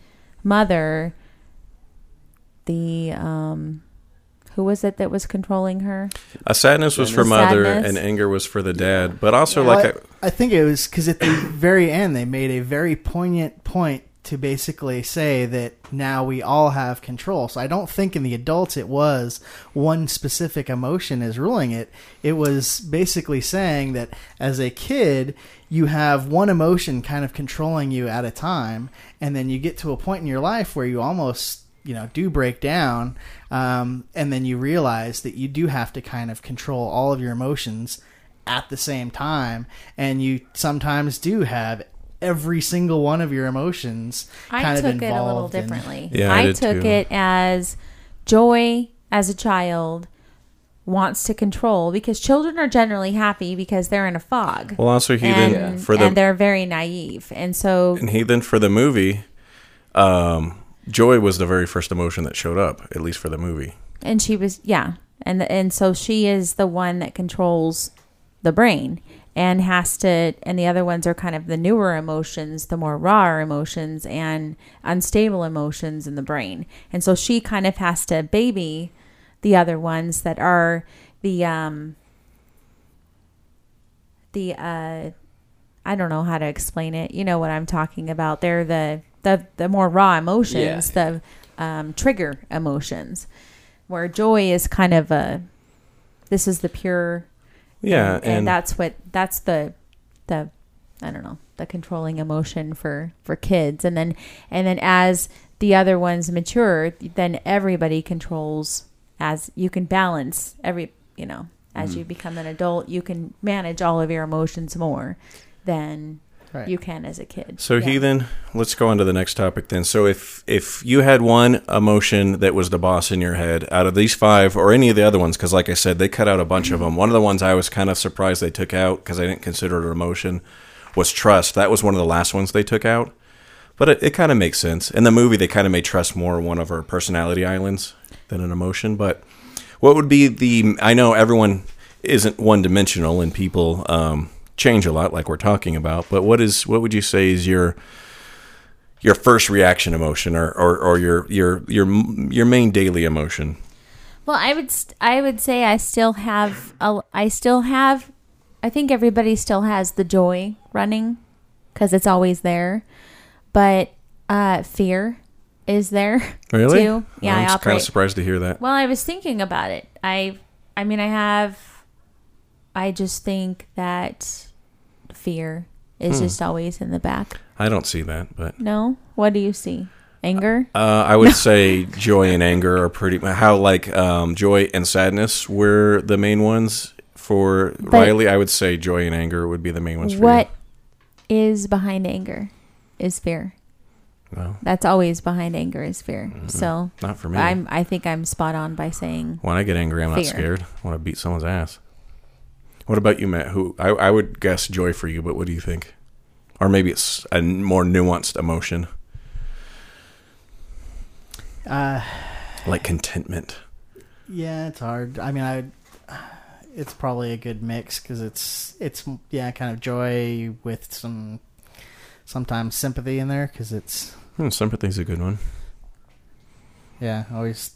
mother, the um, who was it that was controlling her? A sadness was for mother, Sadness. and anger was for the dad. But also, Well, like, I, I think it was because at the very end they made a very poignant point to basically say that now we all have control. So I don't think in the adults it was one specific emotion is ruling it. It was basically saying that as a kid you have one emotion kind of controlling you at a time, and then you get to a point in your life where you almost you know do break down um, and then you realize that you do have to kind of control all of your emotions at the same time and you sometimes do have every single one of your emotions I kind took of it a little involved in- differently. Yeah, I I, took too. it as joy as a child wants to control because children are generally happy because they're in a fog. well, also Heathen and, for the and they're very naive. And so and Heathen for the movie. um, joy was the very first emotion that showed up, at least for the movie. and she was yeah and and so she is the one that controls the brain and has to and the other ones are kind of the newer emotions the more raw emotions and unstable emotions in the brain and so she kind of has to baby the other ones that are the um the uh I don't know how to explain it. You know what I'm talking about. They're the the the more raw emotions, the um, trigger emotions, where joy is kind of a this is the pure Yeah, and, and, that's what that's the the I don't know the controlling emotion for for kids, and then and then as the other ones mature, then everybody controls as you can balance every you know as Mm. you become an adult, you can manage all of your emotions more than Right. you can as a kid. So Yeah. Heathen, let's go on to the next topic then. So if if you had one emotion that was the boss in your head out of these five or any of the other ones, because like I said, they cut out a bunch of them. One of the ones I was kind of surprised they took out because I didn't consider it an emotion was trust. That was one of the last ones they took out, but it, it kind of makes sense. In the movie, they kind of made trust more one of our personality islands than an emotion. But what would be the? I know everyone isn't one dimensional and people um, change a lot, like we're talking about. But what is what would you say is your your first reaction emotion, or, or, or your your your your main daily emotion? Well, I would st- I would say I still have a, I still have I think everybody still has the joy running cuz it's always there. But uh fear is there Really? too. Yeah, I'm I kind of surprised to hear that. Well, I was thinking about it. I I mean, I have I just think that fear is Hmm. just always in the back. I don't see that, but No? What do you see? Anger? uh, I would say joy and anger are pretty. How like um, joy and sadness were the main ones for But- Riley. I would say joy and anger would be the main ones for What is behind anger? Is fear. Well, That's always behind anger is fear. So not for me. I'm I think I'm spot on by saying when I get angry, I'm not Fear. scared. I want to beat someone's ass. What about you, Matt? Who I, I would guess joy for you, but what do you think? Or maybe it's a more nuanced emotion, Uh, like contentment. yeah, it's hard. I mean, I. It's probably a good mix because it's it's yeah, kind of joy with some sometimes sympathy in there because it's Hmm, sympathy's a good one. yeah, I always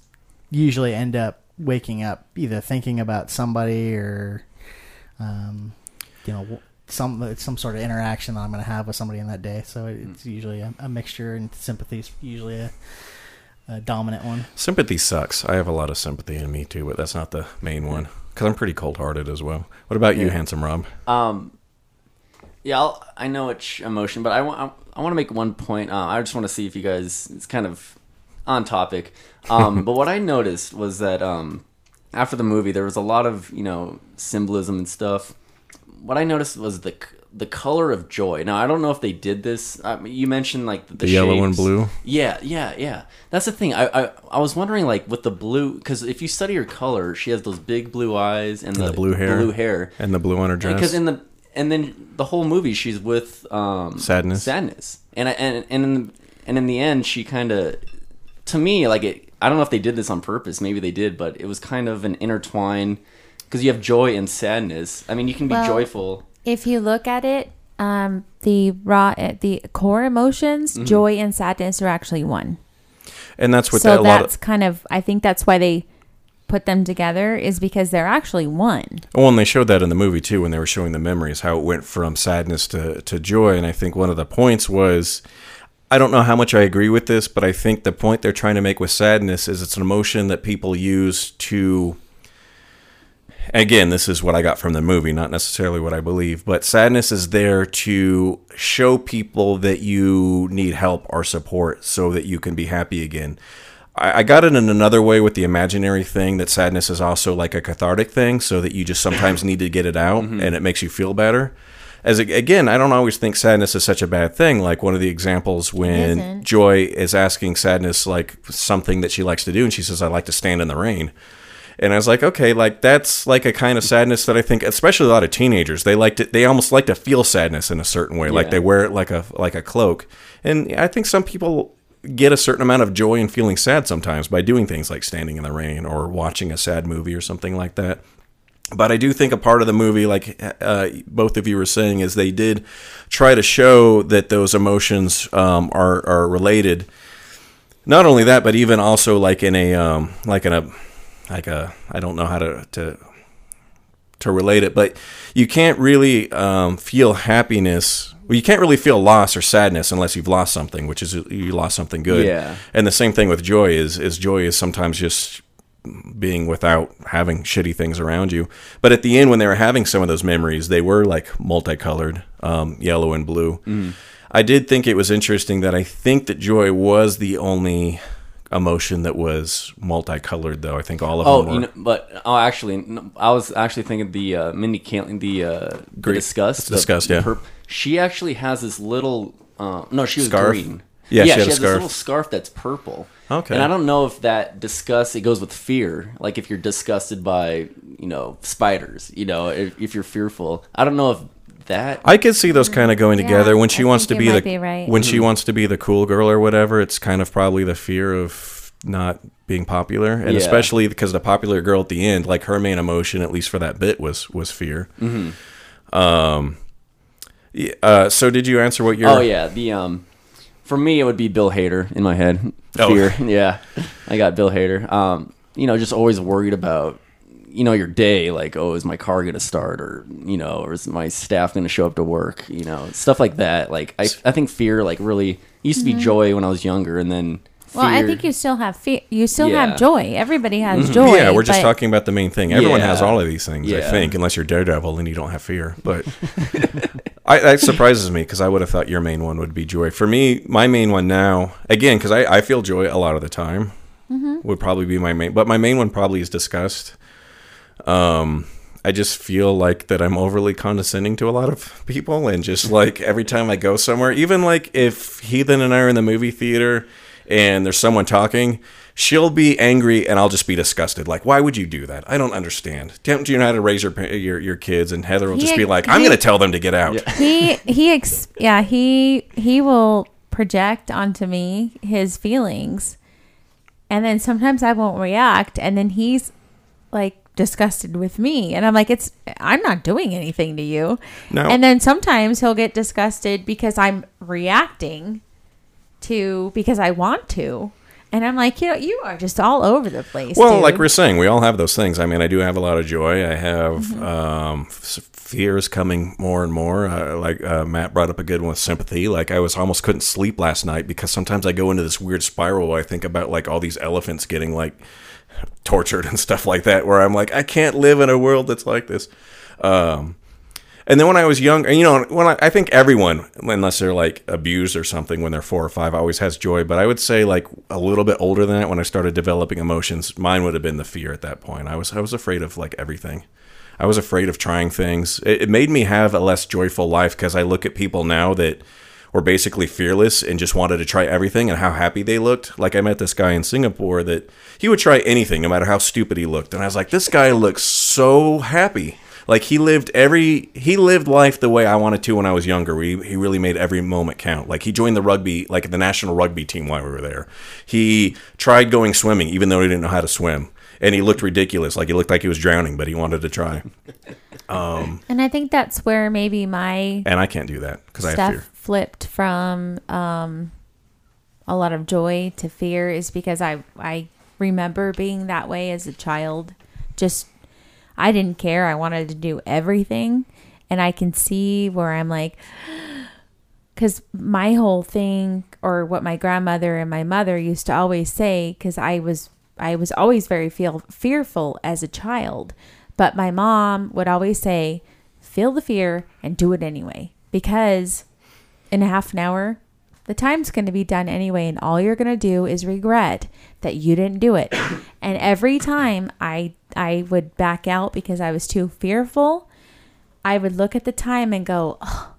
usually end up waking up either thinking about somebody or um, you know some some sort of interaction that I'm going to have with somebody in that day. So it's usually a, a mixture, and sympathy is usually a, a dominant one. Sympathy sucks. I have a lot of sympathy in me too, but that's not the main one because I'm pretty cold hearted as well. What about you, handsome Rob? Um, yeah, I'll, I know it's emotion, but I want I want to make one point. Uh, I just want to see if you guys it's kind of on topic. Um, but what I noticed was that um, after the movie, there was a lot of you know symbolism and stuff. What I noticed was the the color of joy. Now I don't know if they did this. I mean, you mentioned like the, The yellow and blue? Yeah, yeah, yeah. That's the thing. I I, I was wondering like with the blue because if you study her color, she has those big blue eyes and, And the blue hair. Blue hair And the blue on her dress. because in the and then the whole movie she's with um Sadness. sadness and I, and and in the, and in the end she kind of to me like it i don't know if they did this on purpose maybe they did but it was kind of an intertwine because you have joy and sadness i mean you can be Well, joyful if you look at it, um, the raw, uh, the core emotions, Mm-hmm. joy and sadness, are actually one. and that's what so that, a lot that's of. kind of, I think that's why they put them together is because they're actually one. Well, and they showed that in the movie too when they were showing the memories, how it went from sadness to, to joy. And I think one of the points was I don't know how much I agree with this, but I think the point they're trying to make with sadness is it's an emotion that people use to. Again, this is what I got from the movie, not necessarily what I believe, but sadness is there to show people that you need help or support so that you can be happy again. I I got it in another way with the imaginary thing that sadness is also like a cathartic thing, so that you just sometimes need to get it out mm-hmm. and it makes you feel better. As again, I don't always think sadness is such a bad thing. Like one of the examples when. Joy is asking sadness like something that she likes to do, and she says, "I like to stand in the rain." And I was like, okay, like that's like a kind of sadness that I think, especially a lot of teenagers, they like to, they almost like to feel sadness in a certain way, like they wear it like a like a cloak. And I think some people get a certain amount of joy in feeling sad sometimes by doing things like standing in the rain or watching a sad movie or something like that. But I do think a part of the movie, like uh, both of you were saying, is they did try to show that those emotions um, are are related. Not only that, but even also like in a um, like in a like a I don't know how to to to relate it, but you can't really um, feel happiness. Well, you can't really feel loss or sadness unless you've lost something, which is you lost something good. Yeah. And the same thing with joy is is joy is sometimes just being without having shitty things around you. But at the end, when they were having some of those memories, they were like multicolored, um, yellow and blue. Mm. I did think it was interesting that I think that joy was the only emotion that was multicolored, though. I think all of Oh, them were. you know, but oh, actually, no, I was actually thinking the uh, Mindy Kaling, the uh, the disgust, the- Disgust, yeah. perp- she actually has this little. Uh, no, she was Scarf? green. Yeah, she had a has this little scarf that's purple. Okay. and I don't know if that disgust it goes with fear. Like if you're disgusted by you know spiders, you know, if, if you're fearful, I don't know if that. I could see those kind of going Yeah, together when she I wants to be the be right. when she wants to be the cool girl or whatever. It's kind of probably the fear of not being popular, and Yeah. especially because the popular girl at the end, like her main emotion, at least for that bit, was was fear. Mm-hmm. Um. yeah, Uh, so did you answer what your? Oh yeah, the um, for me it would be Bill Hader in my head. Oh. Fear, yeah, I got Bill Hader. Um, you know, just always worried about you know your day, like oh, is my car gonna start, or you know, or is my staff gonna show up to work? You know, stuff like that. Like I, I think fear like really used to be joy when I was younger, and then fear, Well, I think you still have fear. You still Yeah. have joy. Everybody has joy. Yeah, we're just but- talking about the main thing. Everyone has Yeah. all of these things, I Yeah. think, unless you're Daredevil and you don't have fear. But I, that surprises me because I would have thought your main one would be joy. For me, my main one now, again, because I, I feel joy a lot of the time, would probably be my main. But my main one probably is disgust. Um, I just feel like that I'm overly condescending to a lot of people, and just like every time I go somewhere, even like if Heathen and I are in the movie theater and there's someone talking, she'll be angry and I'll just be disgusted. Like, why would you do that? I don't understand. Don't you know how to raise your your, your kids? And Heather will He- just be like, I'm going to tell them to get out. he he ex- yeah he he will project onto me his feelings and then sometimes i won't react and then he's like disgusted with me and i'm like it's i'm not doing anything to you No. and then sometimes he'll get disgusted because i'm reacting to because i want to and i'm like you know you are just all over the place Well, dude. like we're saying, we all have those things. I mean, I do have a lot of joy. I have Mm-hmm. um, fears coming more and more. Uh, like uh, Matt brought up a good one with sympathy. Like I was almost couldn't sleep last night because sometimes I go into this weird spiral. Where I think about like all these elephants getting like tortured and stuff like that. Where I'm like, I can't live in a world that's like this. Um, and then when I was young, you know, when I, I think everyone, unless they're like abused or something when they're four or five, always has joy. But I would say like a little bit older than that, when I started developing emotions, mine would have been the fear at that point. I was I was afraid of like everything. I was afraid of trying things. It, it made me have a less joyful life because I look at people now that were basically fearless and just wanted to try everything and how happy they looked. Like I met this guy in Singapore that he would try anything no matter how stupid he looked. And I was like, this guy looks so happy. Like he lived every he lived life the way I wanted to when I was younger. He he really made every moment count. Like he joined the rugby like the national rugby team while we were there. He tried going swimming even though he didn't know how to swim. And he looked ridiculous, like he looked like he was drowning, but he wanted to try. Um, and i think that's where maybe my And I can't do that because I have fear. flipped from um, a lot of joy to fear is because I I remember being that way as a child. Just I didn't care. I wanted to do everything, and I can see where I'm like, because my whole thing, or what my grandmother and my mother used to always say, because I was I was always very feel fearful as a child, but my mom would always say, feel the fear and do it anyway, because in a half an hour, the time's going to be done anyway, and all you're going to do is regret that you didn't do it. and every time I I would back out because I was too fearful, I would look at the time and go, oh,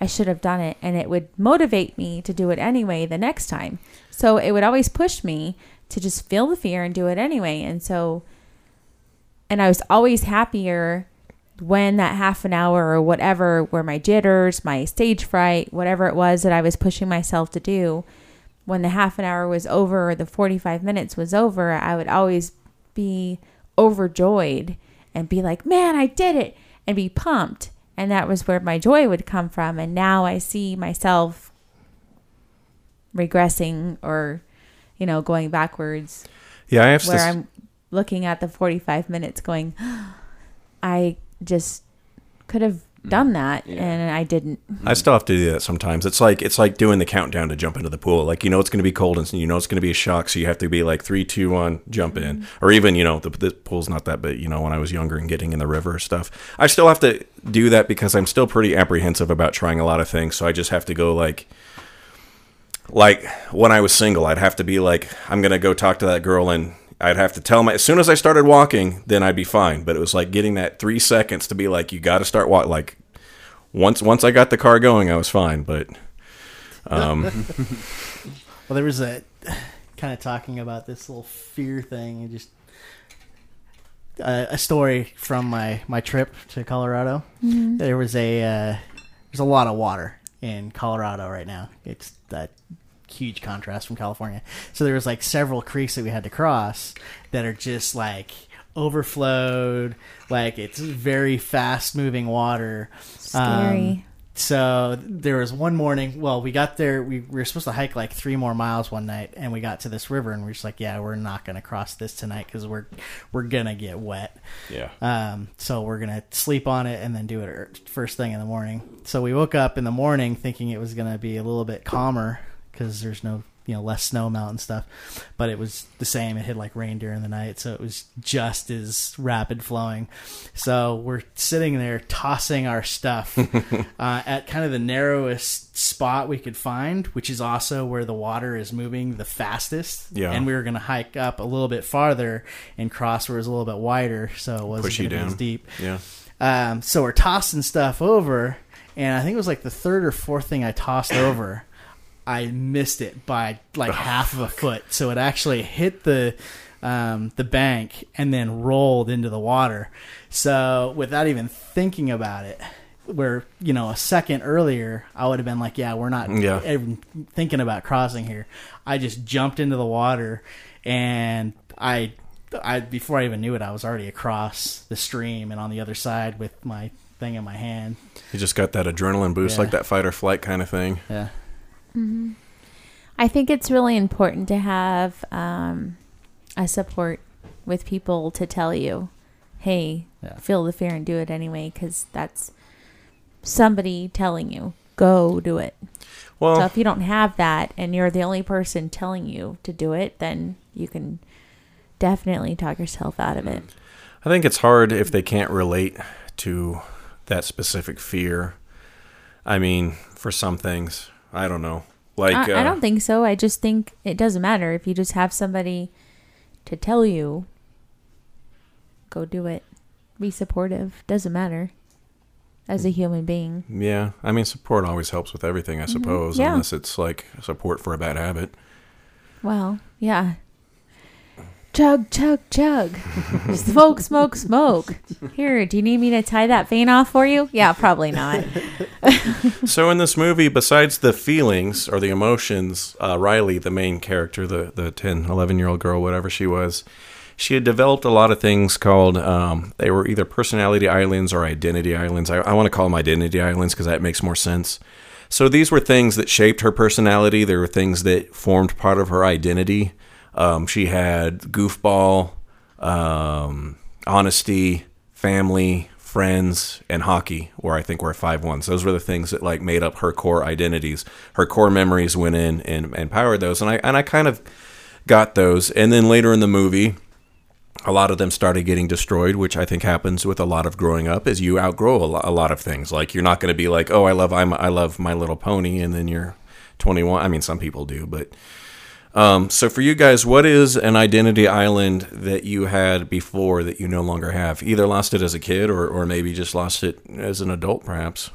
I should have done it, and it would motivate me to do it anyway the next time. So it would always push me to just feel the fear and do it anyway. And so, and I was always happier when that half an hour or whatever were my jitters, my stage fright, whatever it was that I was pushing myself to do, when the half an hour was over or the 45 minutes was over, I would always be overjoyed and be like, man, I did it, and be pumped. And that was where my joy would come from. And now I see myself regressing or, you know, going backwards Yeah, I have to. where I'm looking at the 45 minutes going, I just could have done that and I didn't. I still have to do that sometimes. It's like it's like doing the countdown to jump into the pool. Like you know it's going to be cold and you know it's going to be a shock, so you have to be like three, two, one, jump in. Mm-hmm. Or even you know the, the pool's not that big. You know when I was younger and getting in the river stuff, I still have to do that because I'm still pretty apprehensive about trying a lot of things. So I just have to go like. Like when I was single, I'd have to be like, I'm gonna go talk to that girl, and I'd have to tell my. As soon as I started walking, then I'd be fine. But it was like getting that three seconds to be like, you got to start walk. Like once once I got the car going, I was fine. But um, Well, there was a kind of talking about this little fear thing and just uh, a story from my my trip to Colorado. There was a uh, there's a lot of water in Colorado right now. It's that huge contrast from California. So there was like several creeks that we had to cross that are just like overflowed. Like it's very fast moving water. Scary. Um, so there was one morning. Well, we got there. We, we were supposed to hike like three more miles one night, and we got to this river, and we're just like, "Yeah, we're not going to cross this tonight because we're we're gonna get wet." yeah, Um, so we're gonna sleep on it and then do it er- first thing in the morning. So we woke up in the morning thinking it was gonna be a little bit calmer because there's no you know less snow melt and stuff, but it was the same. It had like rain during the night, so it was just as rapid flowing. So we're sitting there tossing our stuff uh, at kind of the narrowest spot we could find, which is also where the water is moving the fastest. Yeah. and we were gonna hike up a little bit farther and cross where it was a little bit wider, so it wasn't Push you gonna be as deep. yeah. Um, so we're tossing stuff over, and I think it was like the third or fourth thing I tossed over. I missed it by like half of a foot, so it actually hit the um, the bank and then rolled into the water. So without even thinking about it, where you know a second earlier I would have been like, "Yeah, we're not Yeah. even thinking about crossing here." I just jumped into the water, and I I before I even knew it, I was already across the stream and on the other side with my thing in my hand. You just got that adrenaline boost, Yeah. like that fight or flight kind of thing. Yeah. I think it's really important to have um, a support with people to tell you, hey, Yeah. feel the fear and do it anyway, because that's somebody telling you, go do it. Well, So if you don't have that and you're the only person telling you to do it, then you can definitely talk yourself out of it. I think it's hard if they can't relate to that specific fear. I mean, for some things, I don't know. Like, I, I uh, don't think so. I just think it doesn't matter if you just have somebody to tell you, go do it. Be supportive. Doesn't matter. As a human being. yeah, I mean, support always helps with everything, I suppose, Mm-hmm. yeah. unless it's like support for a bad habit. Well, yeah. Chug, chug, chug. smoke, smoke, smoke. Here, do you need me to tie that vein off for you? Yeah, probably not. so in this movie, besides the feelings or the emotions, uh, Riley, the main character, the, the 10, 11 year old girl, whatever she was, she had developed a lot of things called, um, they were either personality islands or identity islands. I, I want to call them identity islands because that makes more sense. So these were things that shaped her personality. There were things that formed part of her identity. Um, she had goofball, um, honesty, family, friends, and hockey, where I think were five ones. Those were the things that like made up her core identities. Her core memories went in and, and powered those, and I and I kind of got those. And then later in the movie, a lot of them started getting destroyed, which I think happens with a lot of growing up. Is you outgrow a, lo- a lot of things. Like you're not going to be like, oh, I love I'm, I love My Little Pony, and then you're 21. I mean, some people do, but um, so for you guys, what is an identity island that you had before that you no longer have? Either lost it as a kid, or or maybe just lost it as an adult, perhaps.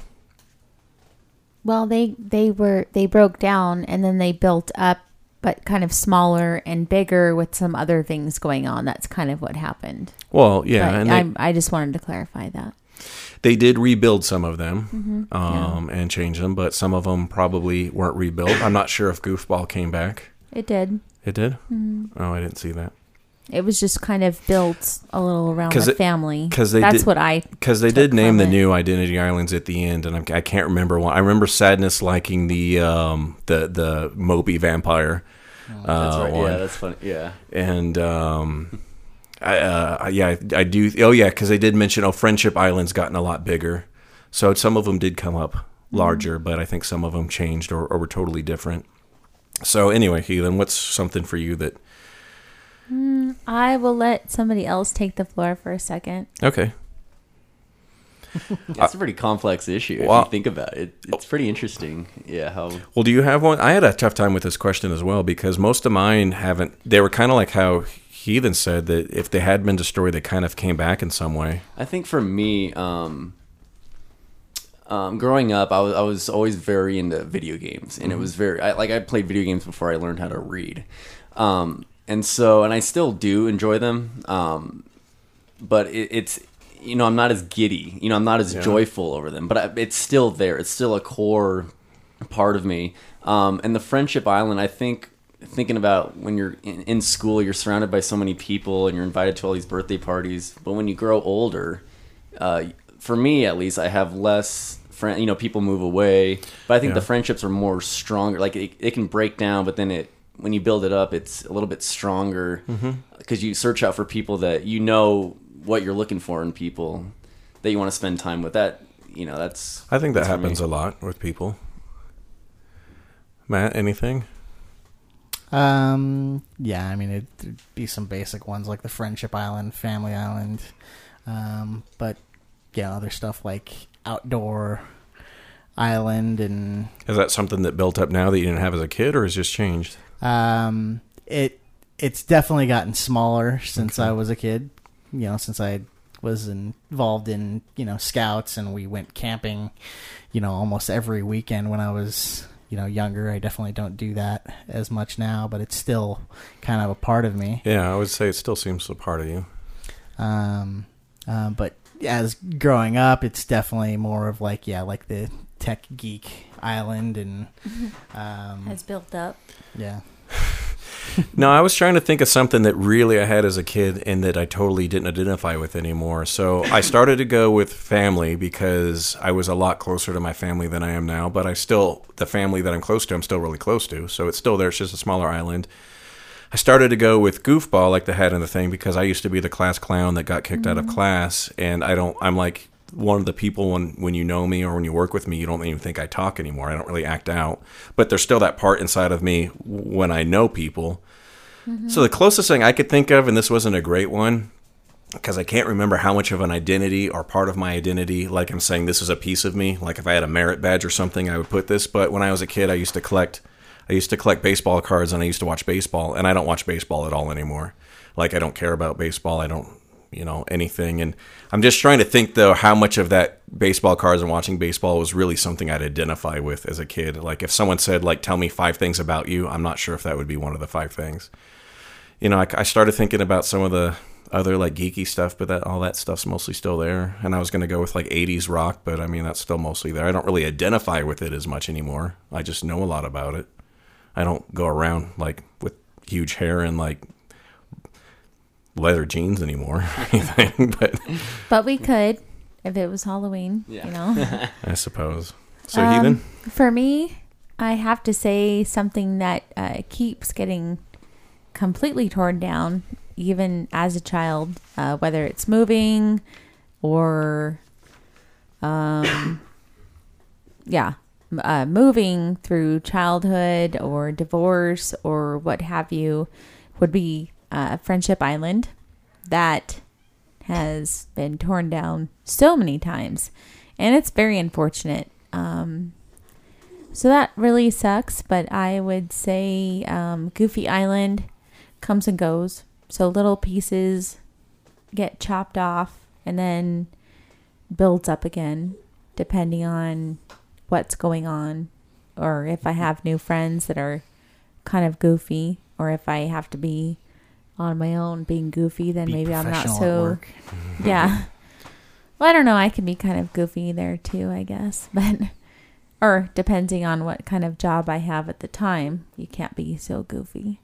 Well, they they were they broke down and then they built up, but kind of smaller and bigger with some other things going on. That's kind of what happened. Well, yeah, But and they, I I just wanted to clarify that. They did rebuild some of them Mm-hmm. um, and change them, but some of them probably weren't rebuilt. I'm not sure if Goofball came back. It did. It did. Mm-hmm. Oh, I didn't see that. It was just kind of built a little around 'Cause the it- family. 'cause they That's did- what I. Because they took did name the it. new Identity Islands at the end, and I'm, I can't remember one. I remember Sadness liking the um, the the Moby vampire. That's uh, right. one. Yeah, that's funny. Yeah. and um, I, uh, yeah, I, I do. Oh, yeah, because they did mention oh, Friendship Island's gotten a lot bigger, so some of them did come up larger, but I think some of them changed or, or were totally different. So anyway, Heathen, what's something for you that? I will let somebody else take the floor for a second. Okay, It's a pretty complex issue if you think about it. It's pretty interesting. Yeah, how well, do you have one? I had a tough time with this question as well because most of mine haven't. They were kind of like how Heathen said that if they had been destroyed, they kind of came back in some way. I think for me, um, um, growing up, I was, I was always very into video games, and it was very I, like I played video games before I learned how to read, um, and so and I still do enjoy them, um, but it, it's you know I'm not as giddy, you know I'm not as joyful over them, but I, it's still there. It's still a core part of me, um, and the Friendship Island. I think thinking about when you're in, in school, you're surrounded by so many people, and you're invited to all these birthday parties, but when you grow older uh, for me at least, I have less friend. You know, people move away, but I think Yeah. the friendships are more stronger. Like it, it can break down, but then it when you build it up, it's a little bit stronger because you search out for people that you know what you're looking for in people that you want to spend time with. That you know, that's I think that that's me. happens a lot with people. Matt, anything? Um, yeah, I mean, it'd be some basic ones like the Friendship Island, Family Island, um, but yeah, other stuff like Outdoor Island and Is that something that built up now that you didn't have as a kid, or has just changed? um, it it's definitely gotten smaller since I was a kid. You know, since I was involved in you know scouts and we went camping, you know, almost every weekend when I was you know younger. I definitely don't do that as much now, but it's still kind of a part of me. Yeah, I would say it still seems a part of you. Um, uh, but as growing up, it's definitely more of like yeah, like the tech geek island and um, Has built up. yeah. No, I was trying to think of something that really I had as a kid and that I totally didn't identify with anymore. So I started to go with family because I was a lot closer to my family than I am now. But I still, the family that I'm close to, I'm still really close to. So it's still there. It's just a smaller island. I started to go with goofball, like the head and the thing, because I used to be the class clown that got kicked out of mm-hmm. class, and I don't. I'm like one of the people when when you know me or when you work with me, you don't even think I talk anymore. I don't really act out, but there's still that part inside of me when I know people. Mm-hmm. So the closest thing I could think of, and this wasn't a great one, because I can't remember how much of an identity or part of my identity, like I'm saying, this is a piece of me. Like if I had a merit badge or something, I would put this. But when I was a kid, I used to collect, I used to collect baseball cards, and I used to watch baseball, and I don't watch baseball at all anymore. Like I don't care about baseball. I don't, you know, anything. And I'm just trying to think though how much of that baseball cards and watching baseball was really something I'd identify with as a kid. Like if someone said like, "Tell me five things about you," I'm not sure if that would be one of the five things you know, I, I started thinking about some of the other like geeky stuff, but that all that stuff's mostly still there. And I was going to go with like 80s rock, but I mean that's still mostly there. I don't really identify with it as much anymore. I just know a lot about it. I don't go around like with huge hair and like leather jeans anymore or anything, but But we could if it was Halloween. Yeah. You know. I suppose. So Um, heathen, For me, I have to say something that uh, keeps getting completely torn down, even as a child, uh, whether it's moving or, um, yeah, m- uh, moving through childhood or divorce or what have you, would be uh, Friendship Island. That has been torn down so many times, and it's very unfortunate. Um, so that really sucks, but I would say um, Goofy Island comes and goes. So little pieces get chopped off and then builds up again, depending on what's going on, or if I have new friends that are kind of goofy, or if I have to be on my own being goofy, then Be maybe I'm not so yeah. Well, I don't know. I can be kind of goofy there too, I guess. But or depending on what kind of job I have at the time, you can't be so goofy.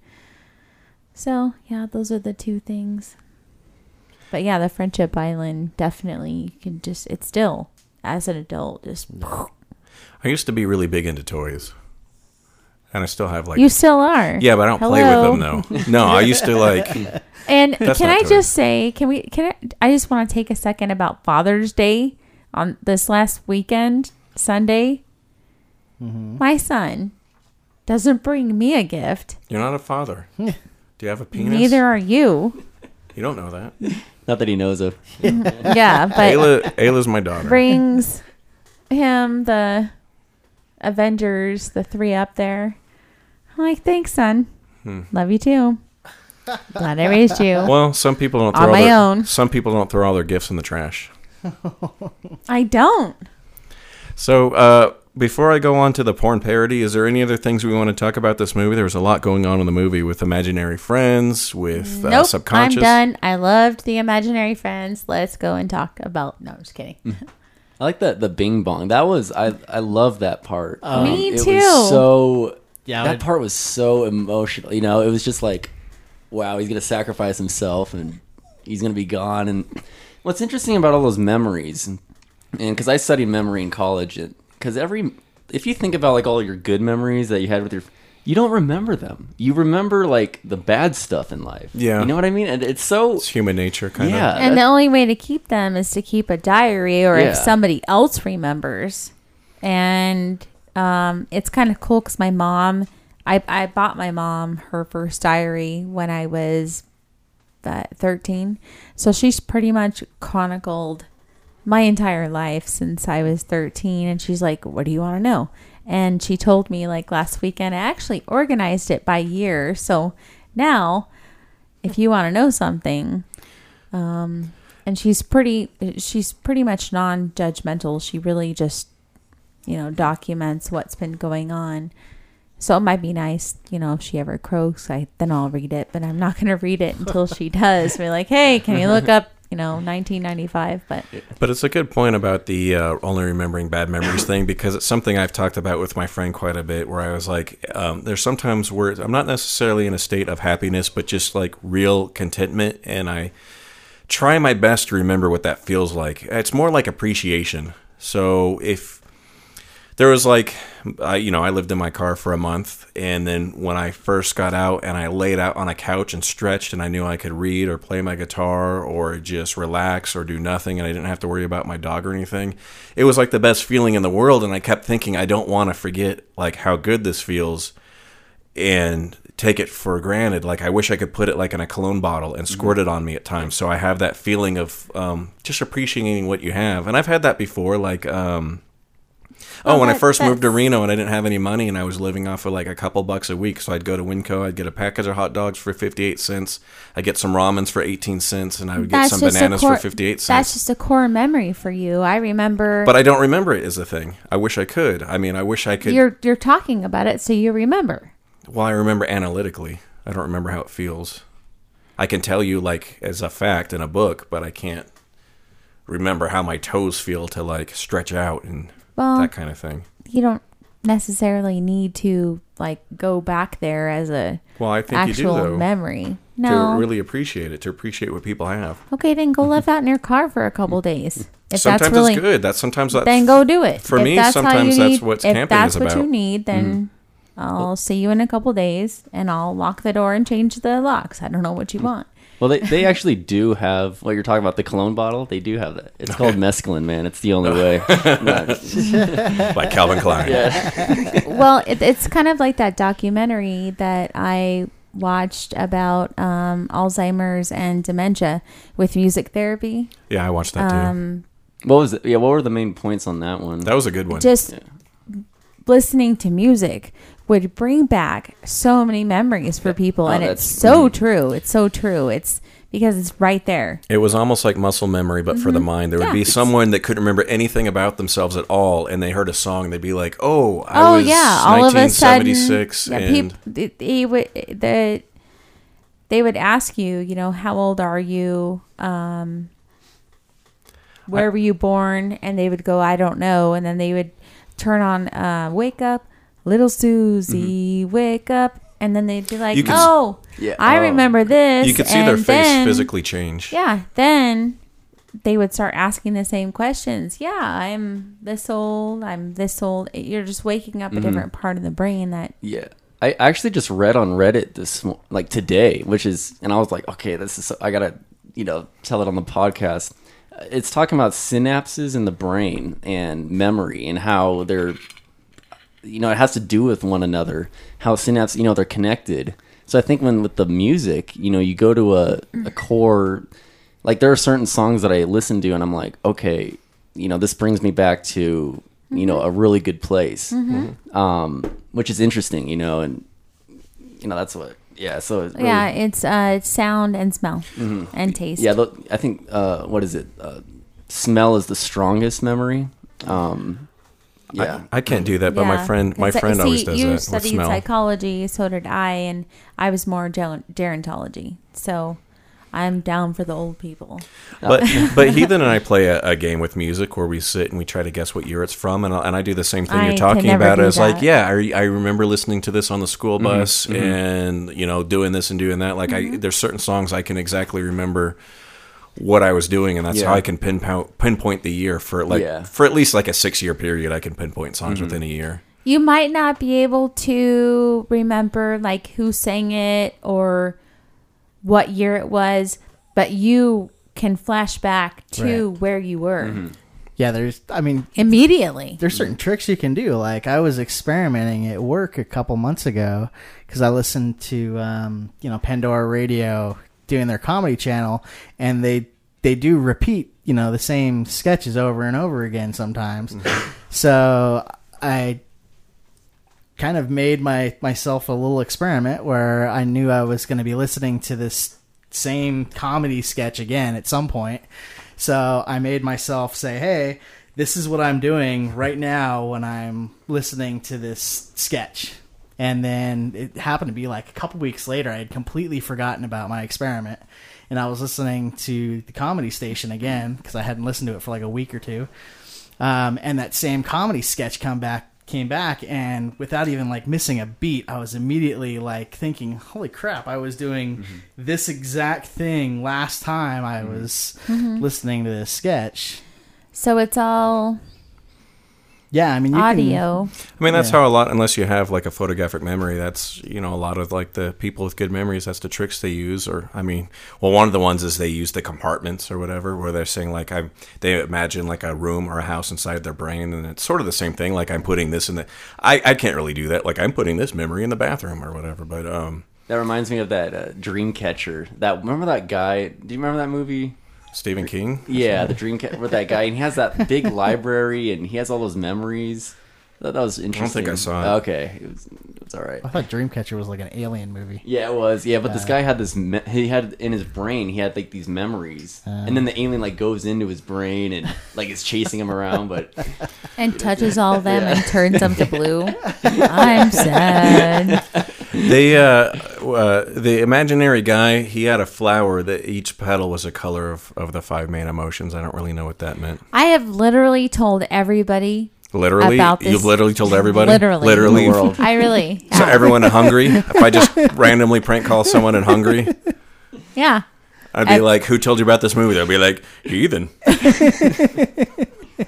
So, yeah, those are the two things. But yeah, the Friendship Island definitely you can just it's still as an adult just I used to be really big into toys, and I still have like You still are. yeah, but I don't play Hello. with them though. No, I used to like And That's can not I true. just say, can we? Can I? I just want to take a second about Father's Day on this last weekend, Sunday. Mm-hmm. My son doesn't bring me a gift. you're not a father. Do you have a penis? Neither are you. You don't know that. Not that he knows of. Yeah, but Ayla, Ayla's my daughter. brings him the Avengers, the three up there. I'm like, thanks, son. Hmm. Love you too. Glad I raised you. Well, some people don't On throw all my their, own. Some people don't throw all their gifts in the trash. I don't. So, uh, before I go on to the porn parody, is there any other things we want to talk about this movie? There was a lot going on in the movie with imaginary friends, with uh, nope, subconscious. I'm done. I loved the imaginary friends. Let's go and talk about. No, I'm just kidding. I like that the Bing Bong. That was I I love that part. Um, Me it too. Was so Yeah, that I- part was so emotional. You know, it was just like, wow, he's gonna sacrifice himself and he's gonna be gone. And what's interesting about all those memories, and because I studied memory in college, because every if you think about like all your good memories that you had with your you don't remember them. You remember like the bad stuff in life. Yeah. You know what I mean? And it's so It's human nature, kind yeah. of. Yeah. And the only way to keep them is to keep a diary, or Yeah. if somebody else remembers. And um, it's kind of cool because my mom, I, I bought my mom her first diary when I was uh, 13. So she's pretty much chronicled my entire life since I was 13. And she's like, What do you want to know? And she told me like last weekend, I actually organized it by year. So now, if you want to know something, um, and she's pretty, she's pretty much non-judgmental. She really just, you know, documents what's been going on. So it might be nice, you know, if she ever croaks, I then I'll read it. But I'm not going to read it until she does. Be like, hey, can you look up, you know, 1995? But But it's a good point about the uh, only remembering bad memories thing because it's something I've talked about with my friend quite a bit. Where I was like, um, there's sometimes where I'm not necessarily in a state of happiness, but just like real contentment, and I try my best to remember what that feels like. It's more like appreciation. So if there was like I, you know i lived in my car for a month and then when i first got out and i laid out on a couch and stretched and i knew i could read or play my guitar or just relax or do nothing and i didn't have to worry about my dog or anything it was like the best feeling in the world and i kept thinking i don't want to forget like how good this feels and take it for granted. Like I wish I could put it like in a cologne bottle and squirt it on me at times, so I have that feeling of um, just appreciating what you have. And I've had that before. Like, um, oh, Well, when I that- first moved to Reno and I didn't have any money and I was living off of like a couple bucks a week, so I'd go to Winco, I'd get a package of hot dogs for fifty-eight cents, I'd get some ramens for eighteen cents, and I would get some bananas core- for fifty-eight cents. That's just a core memory for you. I remember. But I don't remember it as a thing. I wish I could. I mean, I wish I could. you're you're talking about it, so you remember. Well, I remember analytically. I don't remember how it feels. I can tell you like as a fact in a book, but I can't remember how my toes feel to like stretch out and Well, that kind of thing. you don't necessarily need to like go back there as a Well, I think you do actual though. memory. No. To really appreciate it, to appreciate what people have. okay, then go live out in your car for a couple days. If sometimes that's really it's good. That's sometimes that's then go do it. For if me, that's sometimes that's need, what if camping that's is what you need, then mm-hmm. I'll see you in a couple days, and I'll lock the door and change the locks. I don't know what you mm. want. Well, they, they actually do have what you're talking about the cologne bottle. They do have that. It's called mescaline, man. It's the only way. By Calvin Klein. well, it, it's kind of like that documentary that I watched about um, Alzheimer's and dementia with music therapy. Yeah, I watched that too. Um, What was it? Yeah, what were the main points on that one? that was a good one. just listening to music would bring back so many memories for people, Oh, and it's so true. It's so true. It's because it's right there. It was almost like muscle memory, but for the mind. There would Mm-hmm. Yeah. be someone that couldn't remember anything about themselves at all, and they heard a song. They'd be like, "Oh, I oh was yeah, all of a sudden, 1976, yeah, and peop- they, they would the they would ask you, you know, how old are you? Um, where were you born? And they would go, I don't know. And then they would turn on uh, Wake Up, Little Susie, Wake Up. And then they'd be like, Mm-hmm. You could s- oh, Yeah. I Oh. remember this. You could see their face then- physically change. Yeah. Then they would start asking the same questions. Yeah, I'm this old. I'm this old. You're just waking up a different part of the brain that Yeah. I actually just read on Reddit this like today, which is, and I was like, okay, this is, so, I gotta, you know, tell it on the podcast. Uh, It's talking about synapses in the brain and memory and how they're, you know, it has to do with one another. How synapses, you know, they're connected. So I think when with the music, you know, you go to a, a core, like there are certain songs that I listen to and I'm like, okay, you know, this brings me back to, you know, a really good place um, which is interesting, you know, and you know that's what, yeah. So it's really, yeah, it's uh, sound and smell and taste. yeah. I think uh, what is it? Uh, smell is the strongest memory. Um, yeah, I can't do that, but my friend, my friend see, always does you that with studied smell. psychology, so did I, and I was more ger- gerontology. So I'm down for the old people. But but Heathen and I play a, a game with music where we sit and we try to guess what year it's from, and I, and I do the same thing I you're talking about. do It's like, yeah, I, I remember listening to this on the school bus, and you know, doing this and doing that. Like, Mm-hmm. I there's certain songs I can exactly remember what I was doing, and that's Yeah. how I can pinpoint pinpoint the year for like Yeah. for at least like a six year period. I can pinpoint songs Mm-hmm. within a year. You might not be able to remember like who sang it or what year it was, but you can flash back to Right. where you were Yeah, there's. I mean, immediately. there's certain tricks you can do. Like I was experimenting at work a couple months ago because I listened to um, you know Pandora Radio doing their comedy channel, and they they do repeat you know the same sketches over and over again sometimes. Mm-hmm. So I kind of made my myself a little experiment where I knew I was going to be listening to this same comedy sketch again at some point. So I made myself say, "Hey, this is what I'm doing right now when I'm listening to this sketch." And then it happened to be like a couple weeks later, I had completely forgotten about my experiment, and I was listening to the comedy station again because I hadn't listened to it for like a week or two. Um, and that same comedy sketch come back came back and without even like missing a beat i was immediately like thinking holy crap i was doing mm-hmm. this exact thing last time i mm-hmm. was mm-hmm. listening to this sketch. So it's all yeah i mean you can- audio. I mean, that's Yeah. how a lot, unless you have like a photographic memory, that's, you know, a lot of like the people with good memories, that's the tricks they use. Or, I mean, well, one of the ones is they use the compartments or whatever, where they're saying like, I'm, they imagine like a room or a house inside their brain. And it's sort of the same thing. Like, I'm putting this in the, I, I can't really do that. Like, I'm putting this memory in the bathroom or whatever. But, um, that reminds me of that uh, Dreamcatcher. That remember that guy? Do you remember that movie? Stephen King. Yeah, the Dreamcatcher with that guy, and he has that big library, and he has all those memories. That, that was interesting. I don't think I saw it. Okay, it was, it's all right. i thought dreamcatcher was like an alien movie Yeah, it was. Yeah, but this guy had this. Me- he had in his brain. He had like these memories, and then the alien like goes into his brain and like is chasing him around. But and touches all of them and turns them to blue. I'm sad. They, uh, uh, the imaginary guy, he had a flower that each petal was a color of, of the five main emotions. I don't really know what that meant. I have literally told everybody. Literally, About this- you've literally told everybody. Literally. literally. In the world. I really, So everyone in Hungary, if I just randomly prank call someone in Hungary, yeah. I'd be I- like, "Who told you about this movie?" They'll be like, "Heathen."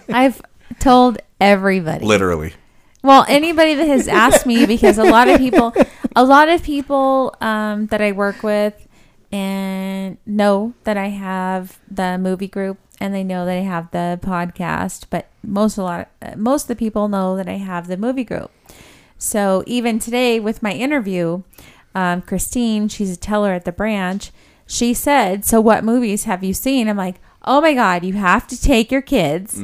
I've told everybody. Literally. Well, anybody that has asked me, because a lot of people, a lot of people um, that I work with, and know that I have the movie group, and they know that I have the podcast. But most a lot, uh, most of the people know that I have the movie group. So even today with my interview, um, Christine, she's a teller at the branch. She said, "So what movies have you seen?" I'm like, "Oh my God, you have to take your kids."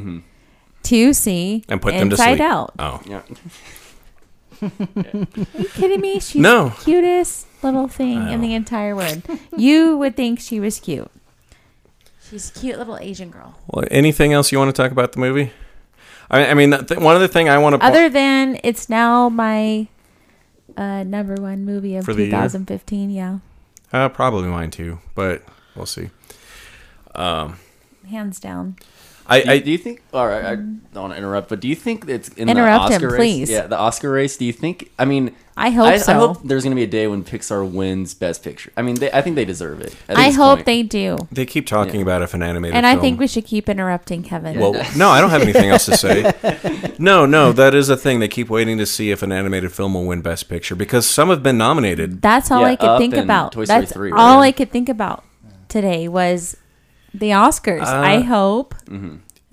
To see And put them to Inside sleep. Out. Oh. yeah, Are you kidding me? She's No. the cutest little thing in the entire world. You would think she was cute. She's a cute little Asian girl. Well, anything else you want to talk about the movie? I, I mean, th- one other thing I want to Other than it's now my uh, number one movie of For the year? 2015. Yeah, uh, probably mine too, but we'll see. hands down. I, Do you, I do you think? All right, I don't want to interrupt, but do you think it's in Interrupt the him, Oscar race? please. Yeah, the Oscar race. Do you think? I mean, I hope I, so. hope there's going to be a day when Pixar wins Best Picture. I mean, they, I think they deserve it. at I hope point. they do. they keep talking about if an animated film And I film- think we should keep interrupting Kevin. Well, no, I don't have anything else to say. No, no, that is a thing. They keep waiting to see if an animated film will win Best Picture because some have been nominated. That's all Yeah, I could Up think and about. Toy Story That's 3, all right? I could think about today was the Oscars. Uh, I hope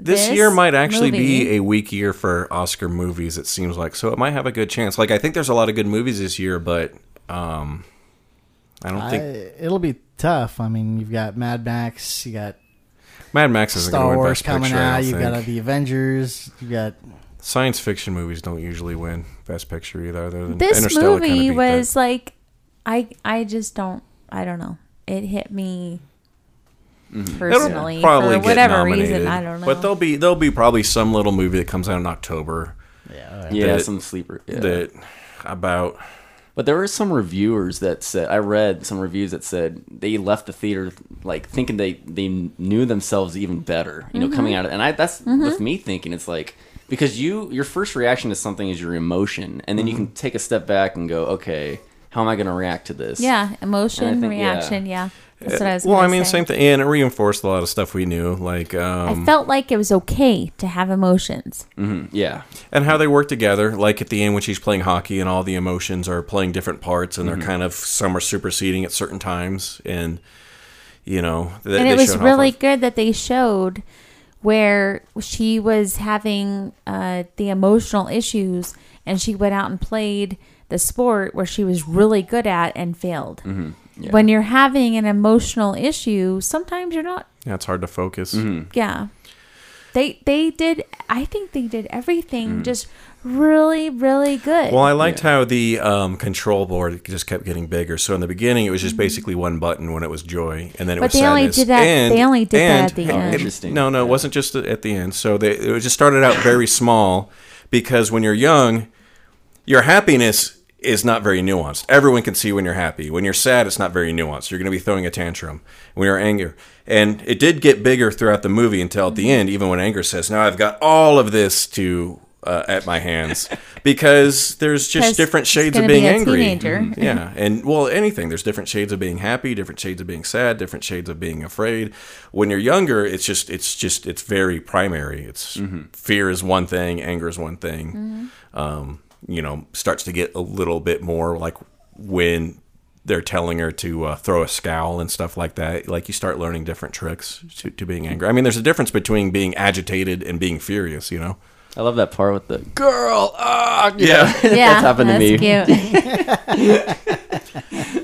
This, this year might actually movie- be a weak year for Oscar movies. It seems like so it might have a good chance. Like I think there's a lot of good movies this year, but um, I don't I, think it'll be tough. I mean, you've got Mad Max, you got Mad Max isn't going Star to Wars Best coming Picture. Out, you think. got the Avengers, you got Science fiction movies don't usually win Best Picture either. Other than this Interstellar movie was that. like, I I just don't. I don't know. It hit me It'll personally probably for get whatever nominated, reason. I don't know. But there'll be there'll be probably some little movie that comes out in October Yeah, that- some sleeper. Yeah. that about But there were some reviewers that said I read some reviews that said they left the theater like thinking they they knew themselves even better. You know, Mm-hmm. coming out of, and I that's with me thinking it's like because you your first reaction to something is your emotion, and then you Mm-hmm. can take a step back and go, okay, how am I going to react to this? yeah, emotion, think- yeah. reaction. Yeah, that's what I was. well, I mean, say. same thing, and it reinforced a lot of stuff we knew, like I um, felt like it was okay to have emotions. Mm-hmm, yeah, and how they work together. Like at the end when she's playing hockey, and all the emotions are playing different parts, and Mm-hmm. they're kind of some are superseding at certain times, and you know, th- and they it was showed off really of- good that they showed where she was having uh, the emotional issues and she went out and played the sport where she was really good at and failed Mm-hmm. When you're having an emotional issue sometimes you're not Yeah, it's hard to focus. Mm-hmm. yeah they they did i think they did everything Mm. just really really good Well, I liked how the um, control board just kept getting bigger. So in the beginning, it was just basically one button when it was joy, and then it Mm-hmm. But was they only did that- And, they only did that at the and- end. Interesting. No, no, it wasn't just at the end. So they it just started out very small because when you're young, your happiness is not very nuanced. Everyone can see when you're happy. When you're sad, it's not very nuanced. You're going to be throwing a tantrum. When you're angry, and it did get bigger throughout the movie until at the end, even when anger says, "Now I've got all of this to." Uh, at my hands because there's just different shades of gonna be being a angry. teenager. Mhm. Yeah, and well, anything. There's different shades of being happy, different shades of being sad, different shades of being afraid. When you're younger, it's just it's just it's very primary. It's fear is one thing, anger is one thing. Um, you know, starts to get a little bit more like when they're telling her to uh, throw a scowl and stuff like that. Like you start learning different tricks to, to being angry. I mean, there's a difference between being agitated and being furious. You know. I love that part with the girl. Ah, Yeah. yeah that's happened to me. cute.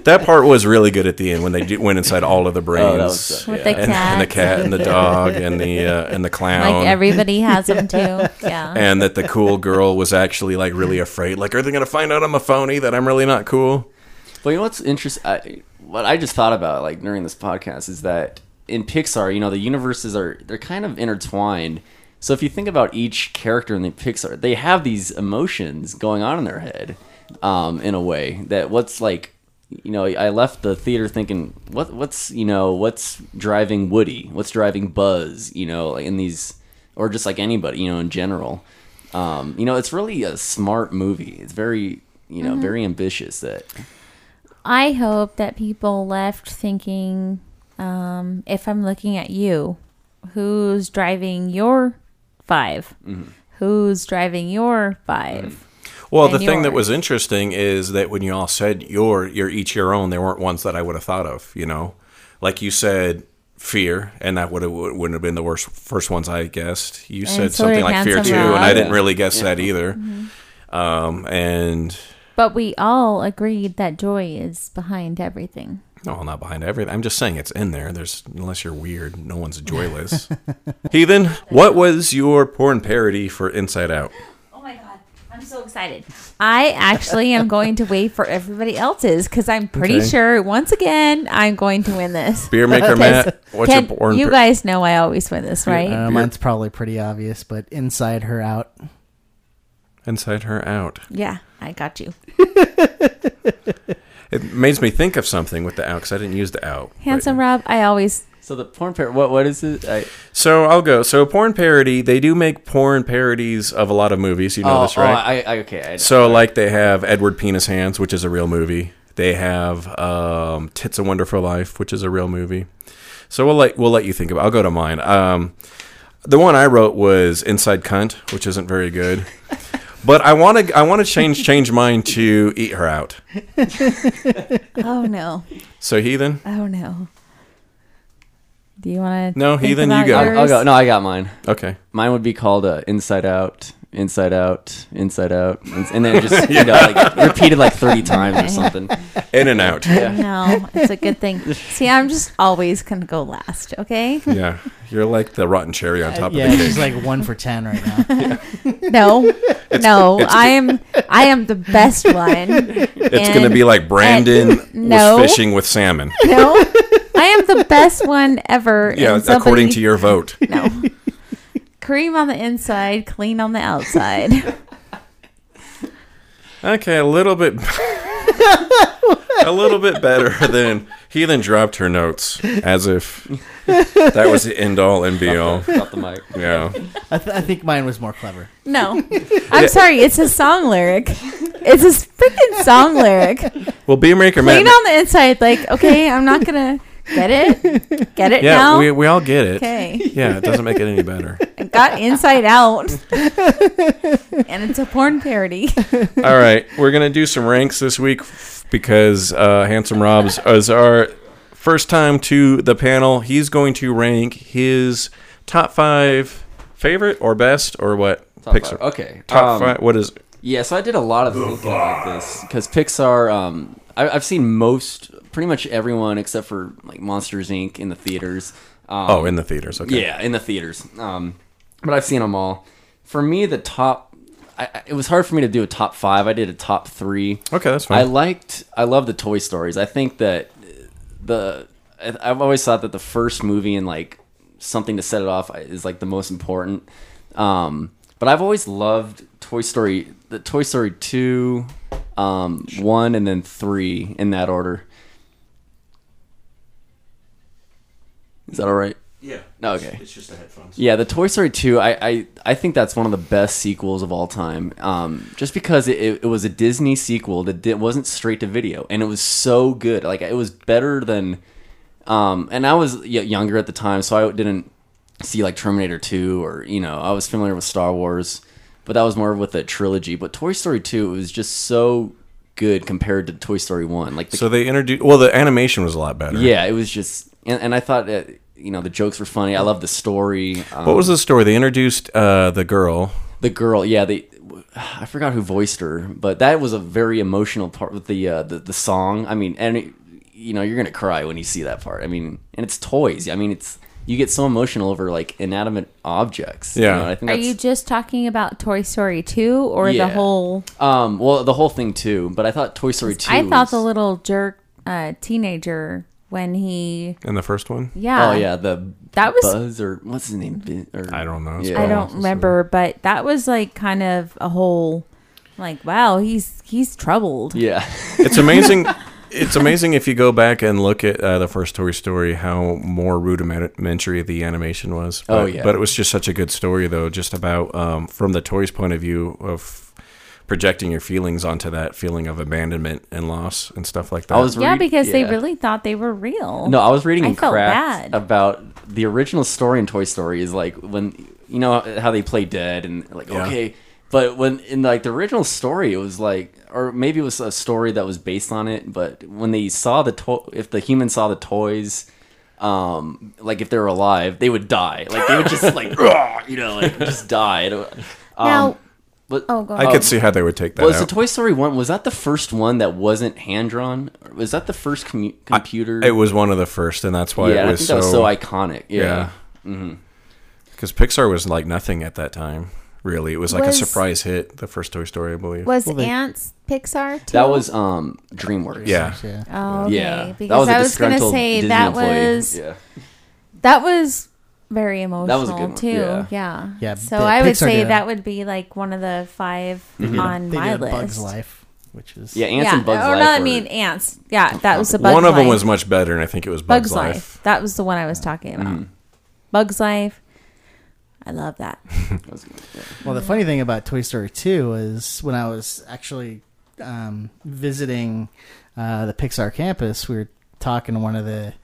That part was really good at the end when they do, went inside all of the brains. Oh, was good. With Yeah. the and, and the cat and the dog and the uh, and the clown. like everybody has them too yeah and that the cool girl was actually like really afraid. Like, are they gonna find out I'm a phony? That I'm really not cool? Well, you know what's interesting? I, what I just thought about, like during this podcast, is that in Pixar, you know, the universes are they're kind of intertwined. So if you think about each character in the Pixar, they have these emotions going on in their head, um, in a way that what's like, you know, I left the theater thinking, what what's you know what's driving Woody, what's driving Buzz, you know, like in these, or just like anybody, you know, in general. Um, you know, it's really a smart movie. It's very, you know, very ambitious. That I hope that people left thinking, um, if I'm looking at you, who's driving your 5 Mm-hmm. Who's driving your 5 Well, And the thing that was interesting is that when you all said your you're each your own, there weren't ones that I would have thought of. You know, like you said. Fear, and that would have wouldn't have been the worst first ones I guessed. You said so something like fear too, Rob. and I didn't really guess Yeah. that either. Um, and But we all agreed that joy is behind everything. No, not behind everything. I'm just saying it's in there. There's unless you're weird, no one's joyless. Heathen, what was your porn parody for Inside Out? Oh my god, I'm so excited. I actually am going to wait for everybody else's because I'm pretty Okay. sure once again I'm going to win this. Beer Maker Because Matt, what's Ken, your porn? You par- guys know I always win this, right? Uh, mine's probably pretty obvious, but inside her out. Inside Her Out. yeah, I got you. It makes me think of something with the out because I didn't use the out. but- Handsome Rob, I always So the porn parody. What what is it? I, So I'll go. So porn parody, they do make porn parodies of a lot of movies. You know oh, this, right? oh, I, I okay. I, So like they have Edward Penis Hands, which is a real movie. They have um, Tits a Wonderful Life, which is a real movie. So we'll let we'll let you think about. I'll go to mine. Um, the one I wrote was Inside Cunt, which isn't very good. But I want to I want to change change mine to Eat Her Out. Oh no. So Heathen, Oh no. Do you want to? No, Heathen, you go. I'll, I'll go. No, I got mine. okay. Mine would be called uh, Inside Out, Inside Out, Inside Out, and, and then just you know like repeated like thirty times or something. In and out. No, it's a good thing. See, I'm just always gonna go last. Okay. Yeah, you're like the rotten cherry on top yeah, of the cake. she's like one for ten right now. No, no, I am. I am the best one. It's gonna be like Brandon no. was fishing with salmon. No, I am the best one ever. Yeah, and somebody- according to your vote. No. Cream on the inside, clean on the outside. Okay, a little bit, a little bit better than he. Then dropped her notes as if that was the end all and be all. Got the mic. Yeah, I, th- I think mine was more clever. No, I'm sorry. It's a song lyric. It's a freaking song lyric. well, Beer Maker Clean Matt. on the inside. Like, okay, I'm not gonna get it. Get it Yeah, now. we, we all get it. Okay. Yeah, it doesn't make it any better. I got Inside Out, and it's a porn parody. All right, we're gonna do some ranks this week because uh, Handsome Rob's is our first time to the panel. He's going to rank his top five favorite or best or what Top Pixar. five. Okay. Top um, five. What is? Yeah, so I did a lot of thinking about this because Pixar. Um, I, I've seen most, pretty much everyone except for like Monsters Inc. in the theaters. Um, Oh, in the theaters. Okay. Yeah, in the theaters. Um, but I've seen them all. For me, the top. I, it was hard for me to do a top five. I did a top three. Okay, that's fine. I liked. I love the Toy Stories. I think that the. I've always thought that the first movie and like something to set it off is like the most important. Um, but I've always loved Toy Story. The Toy Story two, um, one, and then three in that order. Is that all right? yeah. No, okay. It's just the headphones. Yeah, the Toy Story 2, I, I, I think that's one of the best sequels of all time. Um, just because it, it, it was a Disney sequel that did, wasn't straight to video, and it was so good. Like it was better than. Um, and I was younger at the time, so I didn't see like Terminator 2 or you know I was familiar with Star Wars, but that was more with a trilogy. But Toy Story 2 it was just so good compared to Toy Story 1. Like the So they introduced. Well, the animation was a lot better. yeah, it was just, and, and I thought that you know the jokes were funny. I love the story. Um, What was the story? They introduced uh, the girl. the girl? Yeah, they. I forgot who voiced her, but that was a very emotional part with the uh, the, the song. I mean, and it, you know you're gonna cry when you see that part. I mean, and it's toys. I mean, it's you get so emotional over like inanimate objects. you Yeah. know, I think Are you just talking about Toy Story 2 or Yeah. the whole? um well the whole thing too. But I thought Toy Story two. I thought was- the little jerk uh, teenager when he. In the first one, Yeah. Oh yeah, the That was- Buzz or what's his name? Bi- Or, I don't know. Yeah. I don't remember, but that was like kind of a whole, like, wow, he's he's troubled. Yeah. It's amazing. it's amazing if you go back and look at uh, the first Toy Story, how more rudimentary the animation was. But, Oh, yeah. But it was just such a good story, though, just about um, from the toys' point of view of projecting your feelings onto that feeling of abandonment and loss and stuff like that. I was Yeah, read- because they really thought they were real. No, I was reading I in felt bad. about the original story in Toy Story is like when you know how they play dead and like Yeah. okay, but when in like the original story it was like or maybe it was a story that was based on it, but when they saw the to- if the humans saw the toys um like if they were alive, they would die. Like they would just like you know like just die. Um, Now- but, Oh, go I ahead. could see how they would take that was the. Toy Story one? Was that the first one that wasn't hand drawn? Was that the first commu- computer? it was one of the first, and that's why yeah, it I was think so. that was so iconic. Yeah. Yeah. Because Pixar was like nothing at that time. Really, it was like Was- a surprise hit. The first Toy Story, I believe. was Well, they- Antz Pixar too? That was um DreamWorks. yeah. Yeah. Oh, okay. Yeah. Because that was a I was gonna say Disney that employee. was yeah. that was very emotional was a good one, too. yeah. Yeah. Yeah, So the I would Pixar say did. that would be like one of the 5 on They my did list. Bugs Life. which is Yeah, Ants yeah, and Bugs or Life. no, I mean ants. Yeah, that was the Bugs One of them Life. was much better, and I think it was Bugs, Bugs Life. That was the one I was talking about. Mm-hmm. Bugs Life. I love that. that was good, yeah. Well, the funny thing about Toy Story 2 is when I was actually um, visiting uh, the Pixar campus, we were talking to one of the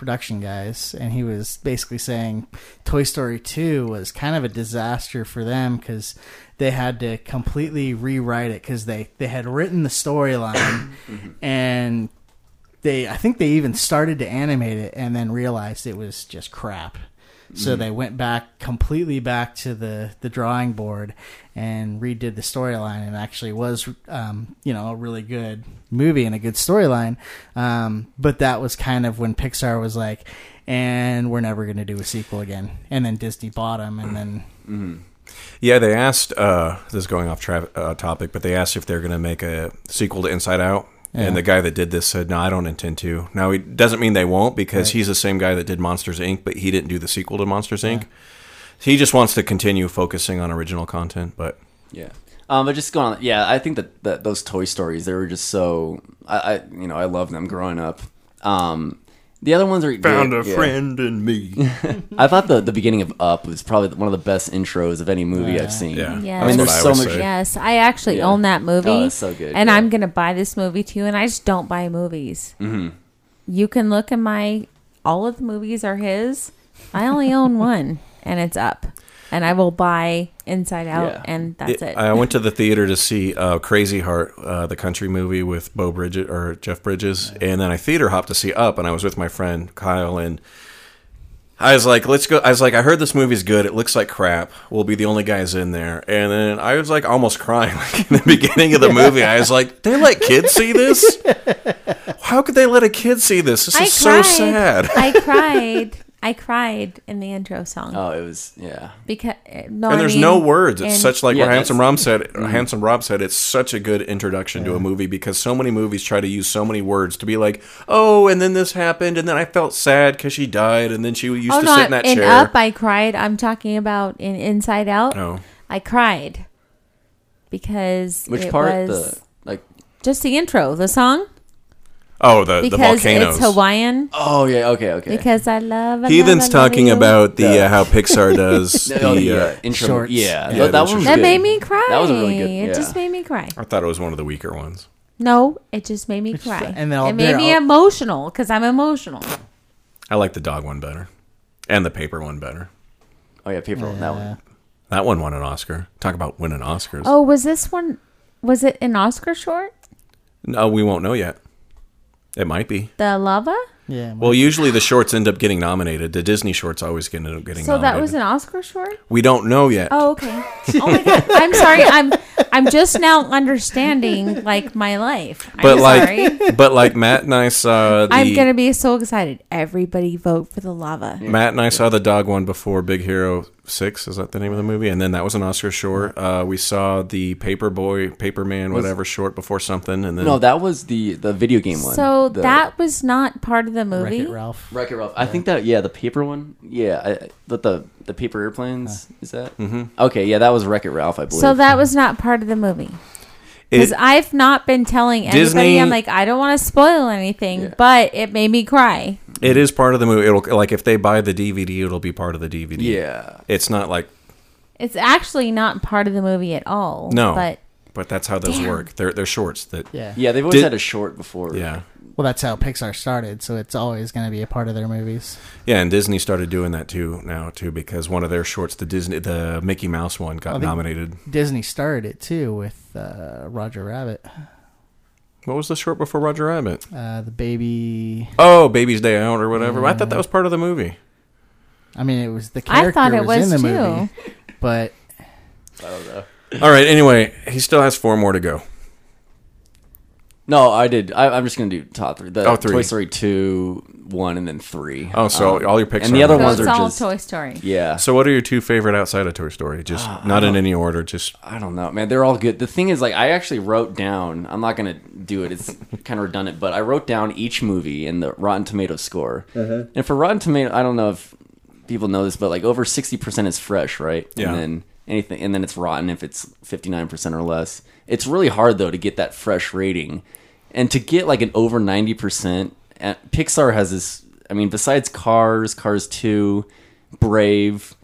production guys, and he was basically saying Toy Story 2 was kind of a disaster for them because they had to completely rewrite it because they, they had written the storyline and they I think they even started to animate it and then realized it was just crap. So they went back completely back to the, the drawing board and redid the storyline and actually was um, you know a really good movie and a good storyline. Um, but that was kind of when Pixar was like, and we're never going to do a sequel again. And then Disney bought them and then Yeah, they asked. Uh, this is going off tra- uh, topic, but they asked if they're going to make a sequel to Inside Out, Yeah. and the guy that did this said, "No, I don't intend to." Now, it doesn't mean they won't because Right. he's the same guy that did Monsters Inc., but he didn't do the sequel to Monsters Inc. He just wants to continue focusing on original content, but Yeah. Um, but just going on, yeah, I think that, that those Toy Stories, they were just so, I, I you know, I love them growing up. Um, the other ones are found yeah, a yeah. friend in me. I thought the the beginning of Up was probably one of the best intros of any movie Yeah. I've seen. Yeah. Yes. I mean, there's what I so would much. say. Yes, I actually Yeah. own that movie. Oh, it's so good, And yeah. I'm gonna buy this movie too. And I just don't buy movies. Mm-hmm. You can look in my all of the movies are his. I only own one, and it's up. And I will buy Inside Out, Yeah. and that's it. I went to the theater to see uh, Crazy Heart, uh, the country movie with Beau Bridges or Jeff Bridges, and then I theater hopped to see Up, and I was with my friend Kyle, and I was like, "Let's go." I was like, "I heard this movie's good. It looks like crap. We'll be the only guys in there." And then I was like, almost crying like in the beginning of the movie. I was like, "They let kids see this? How could they let a kid see this? This is so sad." I cried. I cried in the intro song Oh, it was yeah. because no, and I there's mean, no words. It's and- such like Yeah, what Handsome Rob said. Mm-hmm. Handsome Rob said it's such a good introduction to a movie because so many movies try to use so many words to be like, oh, and then this happened, and then I felt sad because she died, and then she used Oh to no! sit in that in chair. Up, I cried. I'm talking about in Inside Out. oh, I cried because Which it part? was The like. just the intro, the song, oh, the the because volcanoes. it's Hawaiian. Oh yeah. Okay. Okay. Because I love. I Heathen's love, I love talking you. about the The- uh, how Pixar does the. Oh, the, uh, intro. shorts. Yeah, Yeah, that, that one That good. made me cry. That was a really good. It Yeah. just made me cry. I thought it was one of the weaker ones. No, it just made me cry. and they're all- it made me all- emotional because I'm emotional. I like the dog one better, and the paper one better. Oh yeah, paper one. That one. That one won an Oscar. Talk about winning Oscars. Oh, was this one? Was it an Oscar short? No, we won't know yet. It might be. The lava. Yeah. Well, usually the shorts end up getting nominated. The Disney shorts always get end up getting So nominated. that was an Oscar short. We don't know yet. Oh, okay. Oh my god. I'm sorry. I'm I'm just now understanding like my life. I'm but sorry. like, but like Matt and I saw the I'm gonna be so excited. Everybody vote for the lava. Matt and I saw the dog one before Big Hero Six. Is that the name of the movie? And then that was an Oscar short. Uh, we saw the Paperboy, Paperman, whatever short before something, and then No, that was the the video game one. So The- that was not part of the Wreck movie. Wreck-It Ralph. Wreck-It Ralph. I think that yeah, the paper one. Yeah, I, I- but the the paper airplanes is that? Mm-hmm. Okay, yeah, that was Wreck-It Ralph, I believe. So that was not part of the movie. Because It- I've not been telling anybody. Disney- I'm like, I don't want to spoil anything, Yeah. but it made me cry. it is part of the movie. It'll like if they buy the DVD, it'll be part of the DVD. yeah. it's not like It's actually not part of the movie at all. no, but but that's how those Damn. work. They're they're shorts that Yeah. Yeah, they've always Did- had a short before. yeah. Well, that's how Pixar started, so it's always going to be a part of their movies. Yeah, and Disney started doing that too now too because one of their shorts, the Disney, the Mickey Mouse one, got I nominated. Disney started it too with uh, Roger Rabbit, What was the short before Roger Rabbit? uh, the baby. Oh, Baby's Day Out or whatever. I thought that was part of the movie. I mean, it was the character I thought it was, in the too. movie, but I don't know. All right. Anyway, he still has four more to go. No, I did. I, I'm just gonna do top three. The Oh, three. Toy Story two, one, and then three. Oh, so all your picks and are the other on so ones it's are all just Toy Story. yeah. So, what are your two favorite outside of Toy Story? Just Ah, not in any order. Just I don't know, man. They're all good. The thing is, like, I actually wrote down. I'm not gonna do it. It's kind of redundant, but I wrote down each movie and the Rotten Tomato score. And for Rotten Tomato, I don't know if people know this, but like over 60 percent is fresh, right? Yeah. And then anything, and then it's rotten if it's fifty nine percent or less. It's really hard though to get that fresh rating, and to get like an over ninety percent. Pixar has this. I mean, besides Cars, Cars Two, Brave,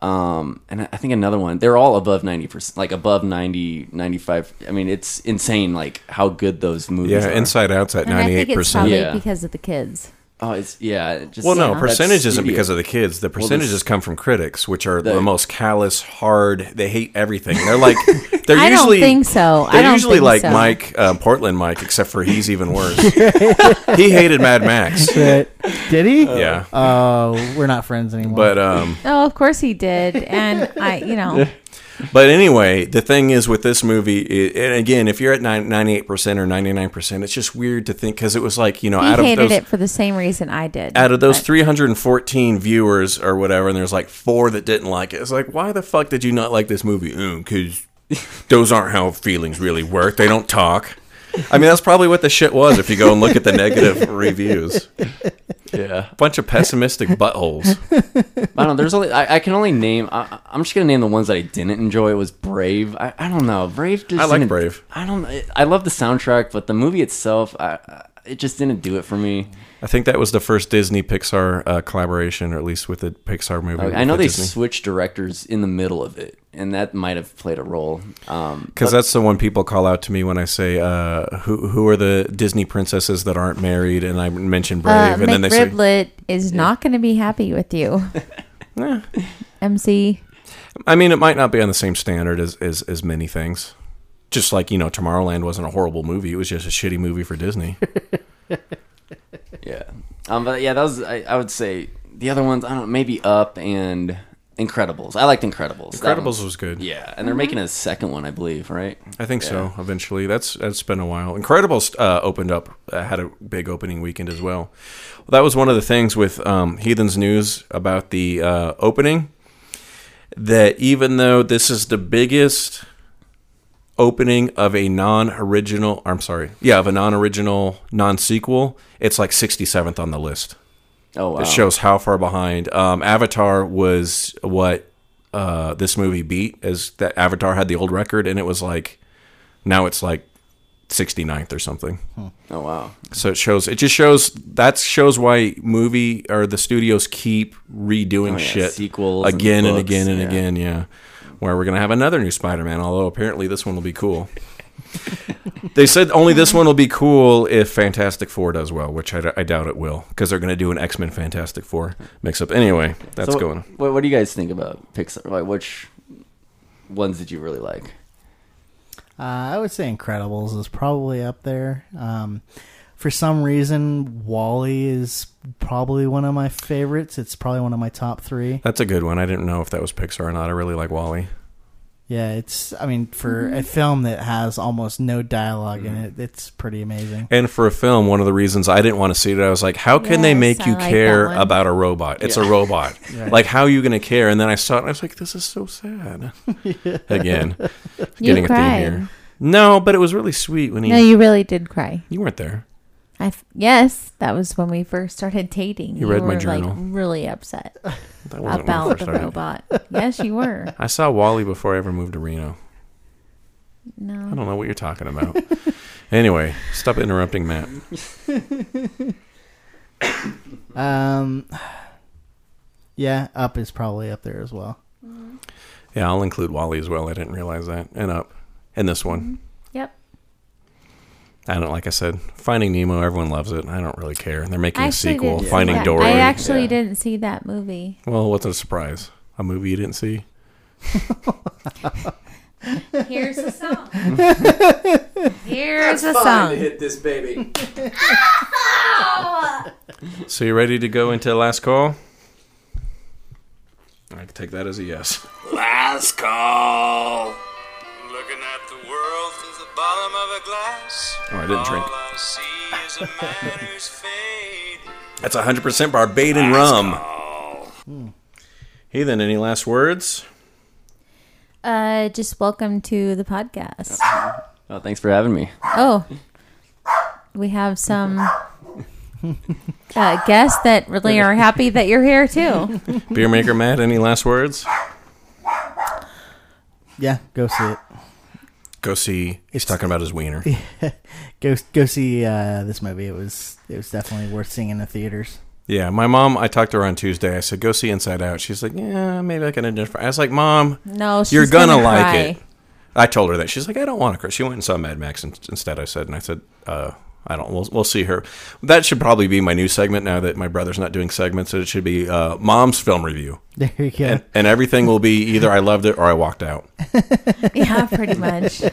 um, and I I think another one. They're all above ninety percent, like above 90, 95. I mean, it's insane, like how good those movies. Yeah, are. Inside Out's at And I think ninety-eight it's percent. probably Yeah. because of the kids. Oh, it's yeah. Just, Well, no, Yeah. percentage isn't because of the kids. The percentages come from critics, which are the, The- most callous, hard. They hate everything. They're like, they're I don't think so. They're don't usually think like so. Mike, uh, Portland Mike, except for he's even worse. he hated Mad Max. But- did he? Yeah, Oh, we're not friends anymore. but um, Oh, of course he did. And I, you know, But anyway, the thing is with this movie, and again, if you're at 98 percent or ninety nine percent, it's just weird to think because it was like you know he out of hated those it for the same reason I did. out of those But- 314 viewers or whatever, and there's like four that didn't like it. It's like, why the fuck did you not like this movie? Mm, because those aren't how feelings really work. They don't talk. I mean, that's probably what the shit was if you go and look at the negative reviews. Yeah. Bunch of pessimistic buttholes. I don't know. There's only I, I can only name. I, I'm just gonna name the ones that I didn't enjoy. It was Brave. I, I don't know. Brave. Just I like didn't- Brave. I don't. I love the soundtrack, but the movie itself, I, I, it just didn't do it for me. I think that was the first Disney Pixar uh, collaboration, or at least with the Pixar movie. I know with they Disney. switched directors in the middle of it, and that might have played a role. Um, Because but- that's the one people call out to me when I say, uh, "Who who are the Disney princesses that aren't married?" And I mention Brave, uh, and then they say, McRiblet is not going to be happy with you. MC. I mean, it might not be on the same standard as, as, as many things. Just like, you know, Tomorrowland wasn't a horrible movie. It was just a shitty movie for Disney. yeah. Um, but yeah, that was. I, I would say the other ones. I don't know. Maybe Up and Incredibles. I liked Incredibles. That Incredibles was good. Yeah, and they're making a second one, I believe. Right. I think so, eventually. That's That's been a while. Incredibles uh, opened up, uh, had a big opening weekend as well. well. That was one of the things with um, Heathens News about the uh, opening. That even though this is the biggest opening of a non-original I'm sorry. Yeah, of a non-original non-sequel, it's like 67th on the list. Oh wow. It shows how far behind. Um, Avatar was what uh, this movie beat, as that Avatar had the old record, and it was like now it's like 69th or something. Oh wow. So it shows. It just shows. That shows why movie or the studios keep redoing Oh, yeah, shit sequels again and, books, again and yeah. again. Yeah, where we're gonna have another new Spider-Man. Although apparently this one will be cool. they said only this one will be cool if Fantastic Four does well, which I doubt it will, because they're gonna do an X Men Fantastic Four mix up. Anyway, that's So going. on. What, what do you guys think about Pixar? Like, which ones did you really like? Uh, I would say Incredibles is probably up there. Um, for some reason, WALL-E is probably one of my favorites. It's probably one of my top three. That's a good one. I didn't know if that was Pixar or not. I really like WALL-E. Yeah, it's. I mean, for a film that has almost no dialogue in it, it's pretty amazing. And for a film, one of the reasons I didn't want to see it, I was like, how can they Yes, make I you like care that one. about a robot? It's a robot. Like, how are you going to care? And then I saw it and I was like, this is so sad. Again, getting a theme cried. here. No, but it was really sweet when he. No, you really did cry. you weren't there. I f- yes, that was when we first started dating. You read my were journal. like really upset That wasn't about first the started. robot. yes, you were. I saw WALL-E before I ever moved to Reno. No, I don't know what you're talking about. anyway, stop interrupting Matt. Um, yeah, Up is probably up there as well. Yeah, I'll include WALL-E as well. I didn't realize that. And up. And this one. Yep. I don't like I said, Finding Nemo, everyone loves it. I don't really care. They're making I a sequel, Finding that. Dory. I actually Yeah. didn't see that movie. well, what's a surprise? A movie you didn't see? Here's a song. Here's a song. To hit this baby. So you ready to go into the last call? I can take that as a yes. Last call. Looking at the world through the bottom of a glass. Oh, I didn't drink. All I a man who's fading. That's 100% Barbadian rum. Heathen, any last words? Uh, just welcome to the podcast. Oh, thanks for having me. Oh, we have some uh, guests that really are happy that you're here too. Beer maker Matt, any last words? Yeah, go see it. Go see. He's talking about his wiener. Go go see uh, this movie. It was it was definitely worth seeing in the theaters. Yeah, my mom. I talked to her on Tuesday. I said, "Go see Inside Out." She's like, "Yeah, maybe I can identify." I was like, "Mom, No, she's you're gonna, gonna like cry. it." I told her that. She's like, "I don't want to cry." She went and saw Mad Max instead. I said, and I said, uh, "I don't. We'll, we'll see her." That should probably be my new segment now that my brother's not doing segments. It should be uh, Mom's film review, There you go. and, and everything will be either I loved it or I walked out. yeah, pretty much.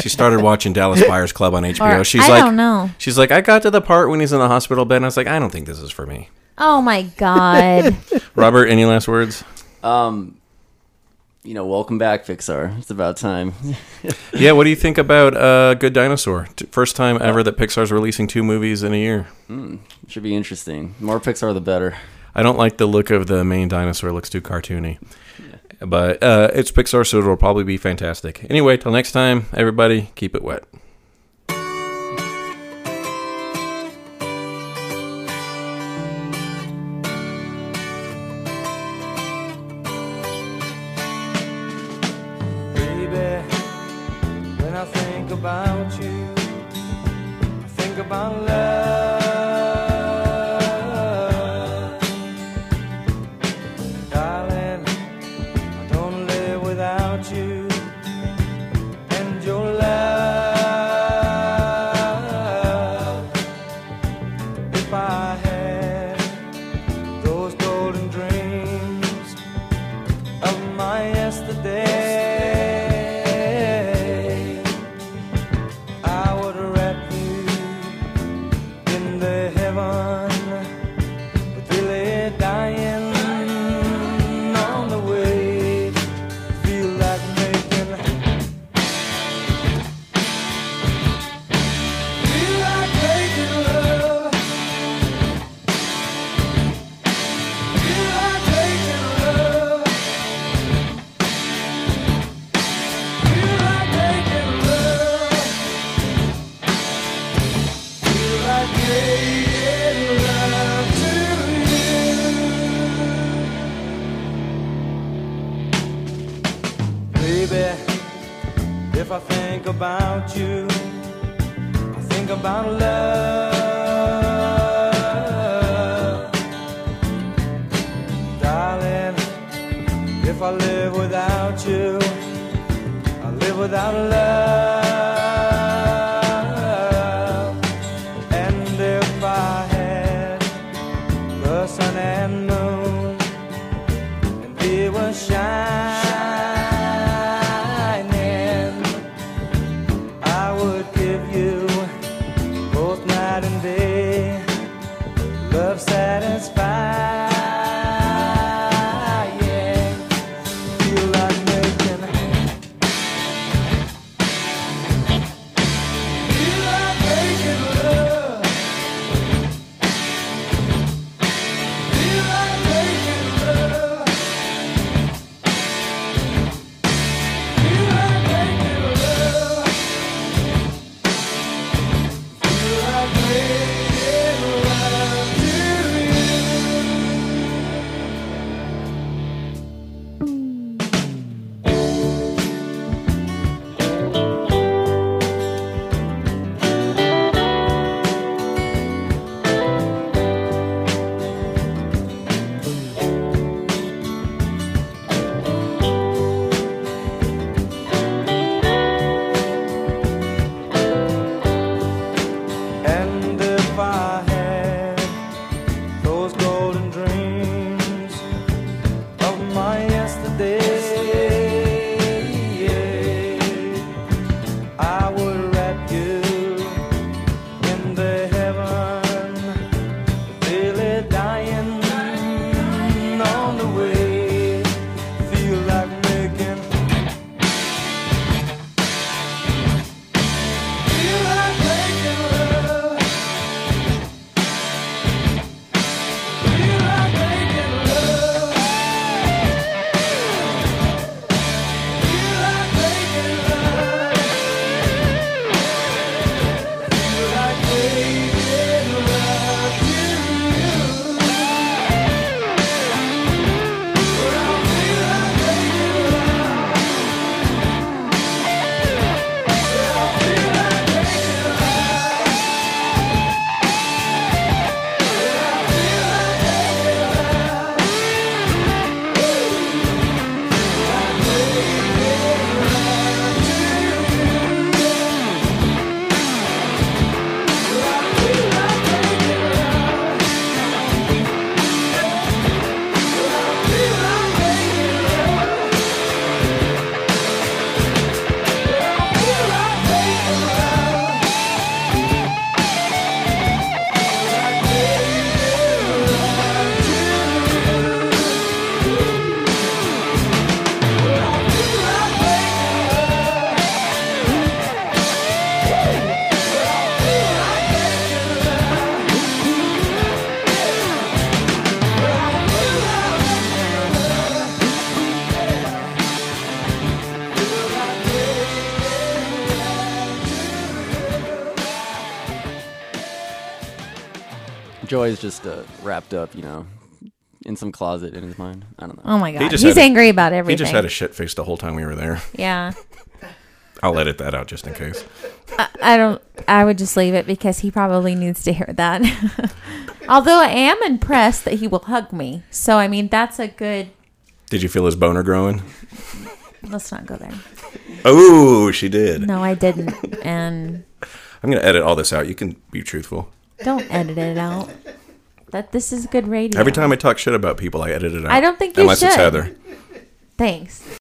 She started watching Dallas Buyers Club on HBO. Or, she's I like, don't know. She's like, I got to the part when he's in the hospital bed, and I was like, I don't think this is for me. Oh my god. Robert, any last words? Um, you know, welcome back, Pixar. It's about time. Yeah, what do you think about uh, Good Dinosaur? First time ever that Pixar's releasing two movies in a year. Should be interesting. The more Pixar, the better. I don't like the look of the main dinosaur; it looks too cartoony. But uh, it's Pixar, so it'll probably be fantastic. Anyway, till next time, everybody, keep it wet. Joy's just uh, wrapped up, you know, in some closet in his mind. I don't know. Oh my He god, just he's had a- angry about everything. He just had a shit face the whole time we were there. yeah. I'll edit that out just in case. I, I don't. I would just leave it because he probably needs to hear that. Although I am impressed that he will hug me. So I mean, that's a good. Did you feel his boner growing? Let's not go there. Oh, she did. No, I didn't. And I'm gonna edit all this out. You can be truthful. Don't edit it out. That this is good radio. Every time I talk shit about people, I edit it out. I don't think you unless it's. Heather. Thanks.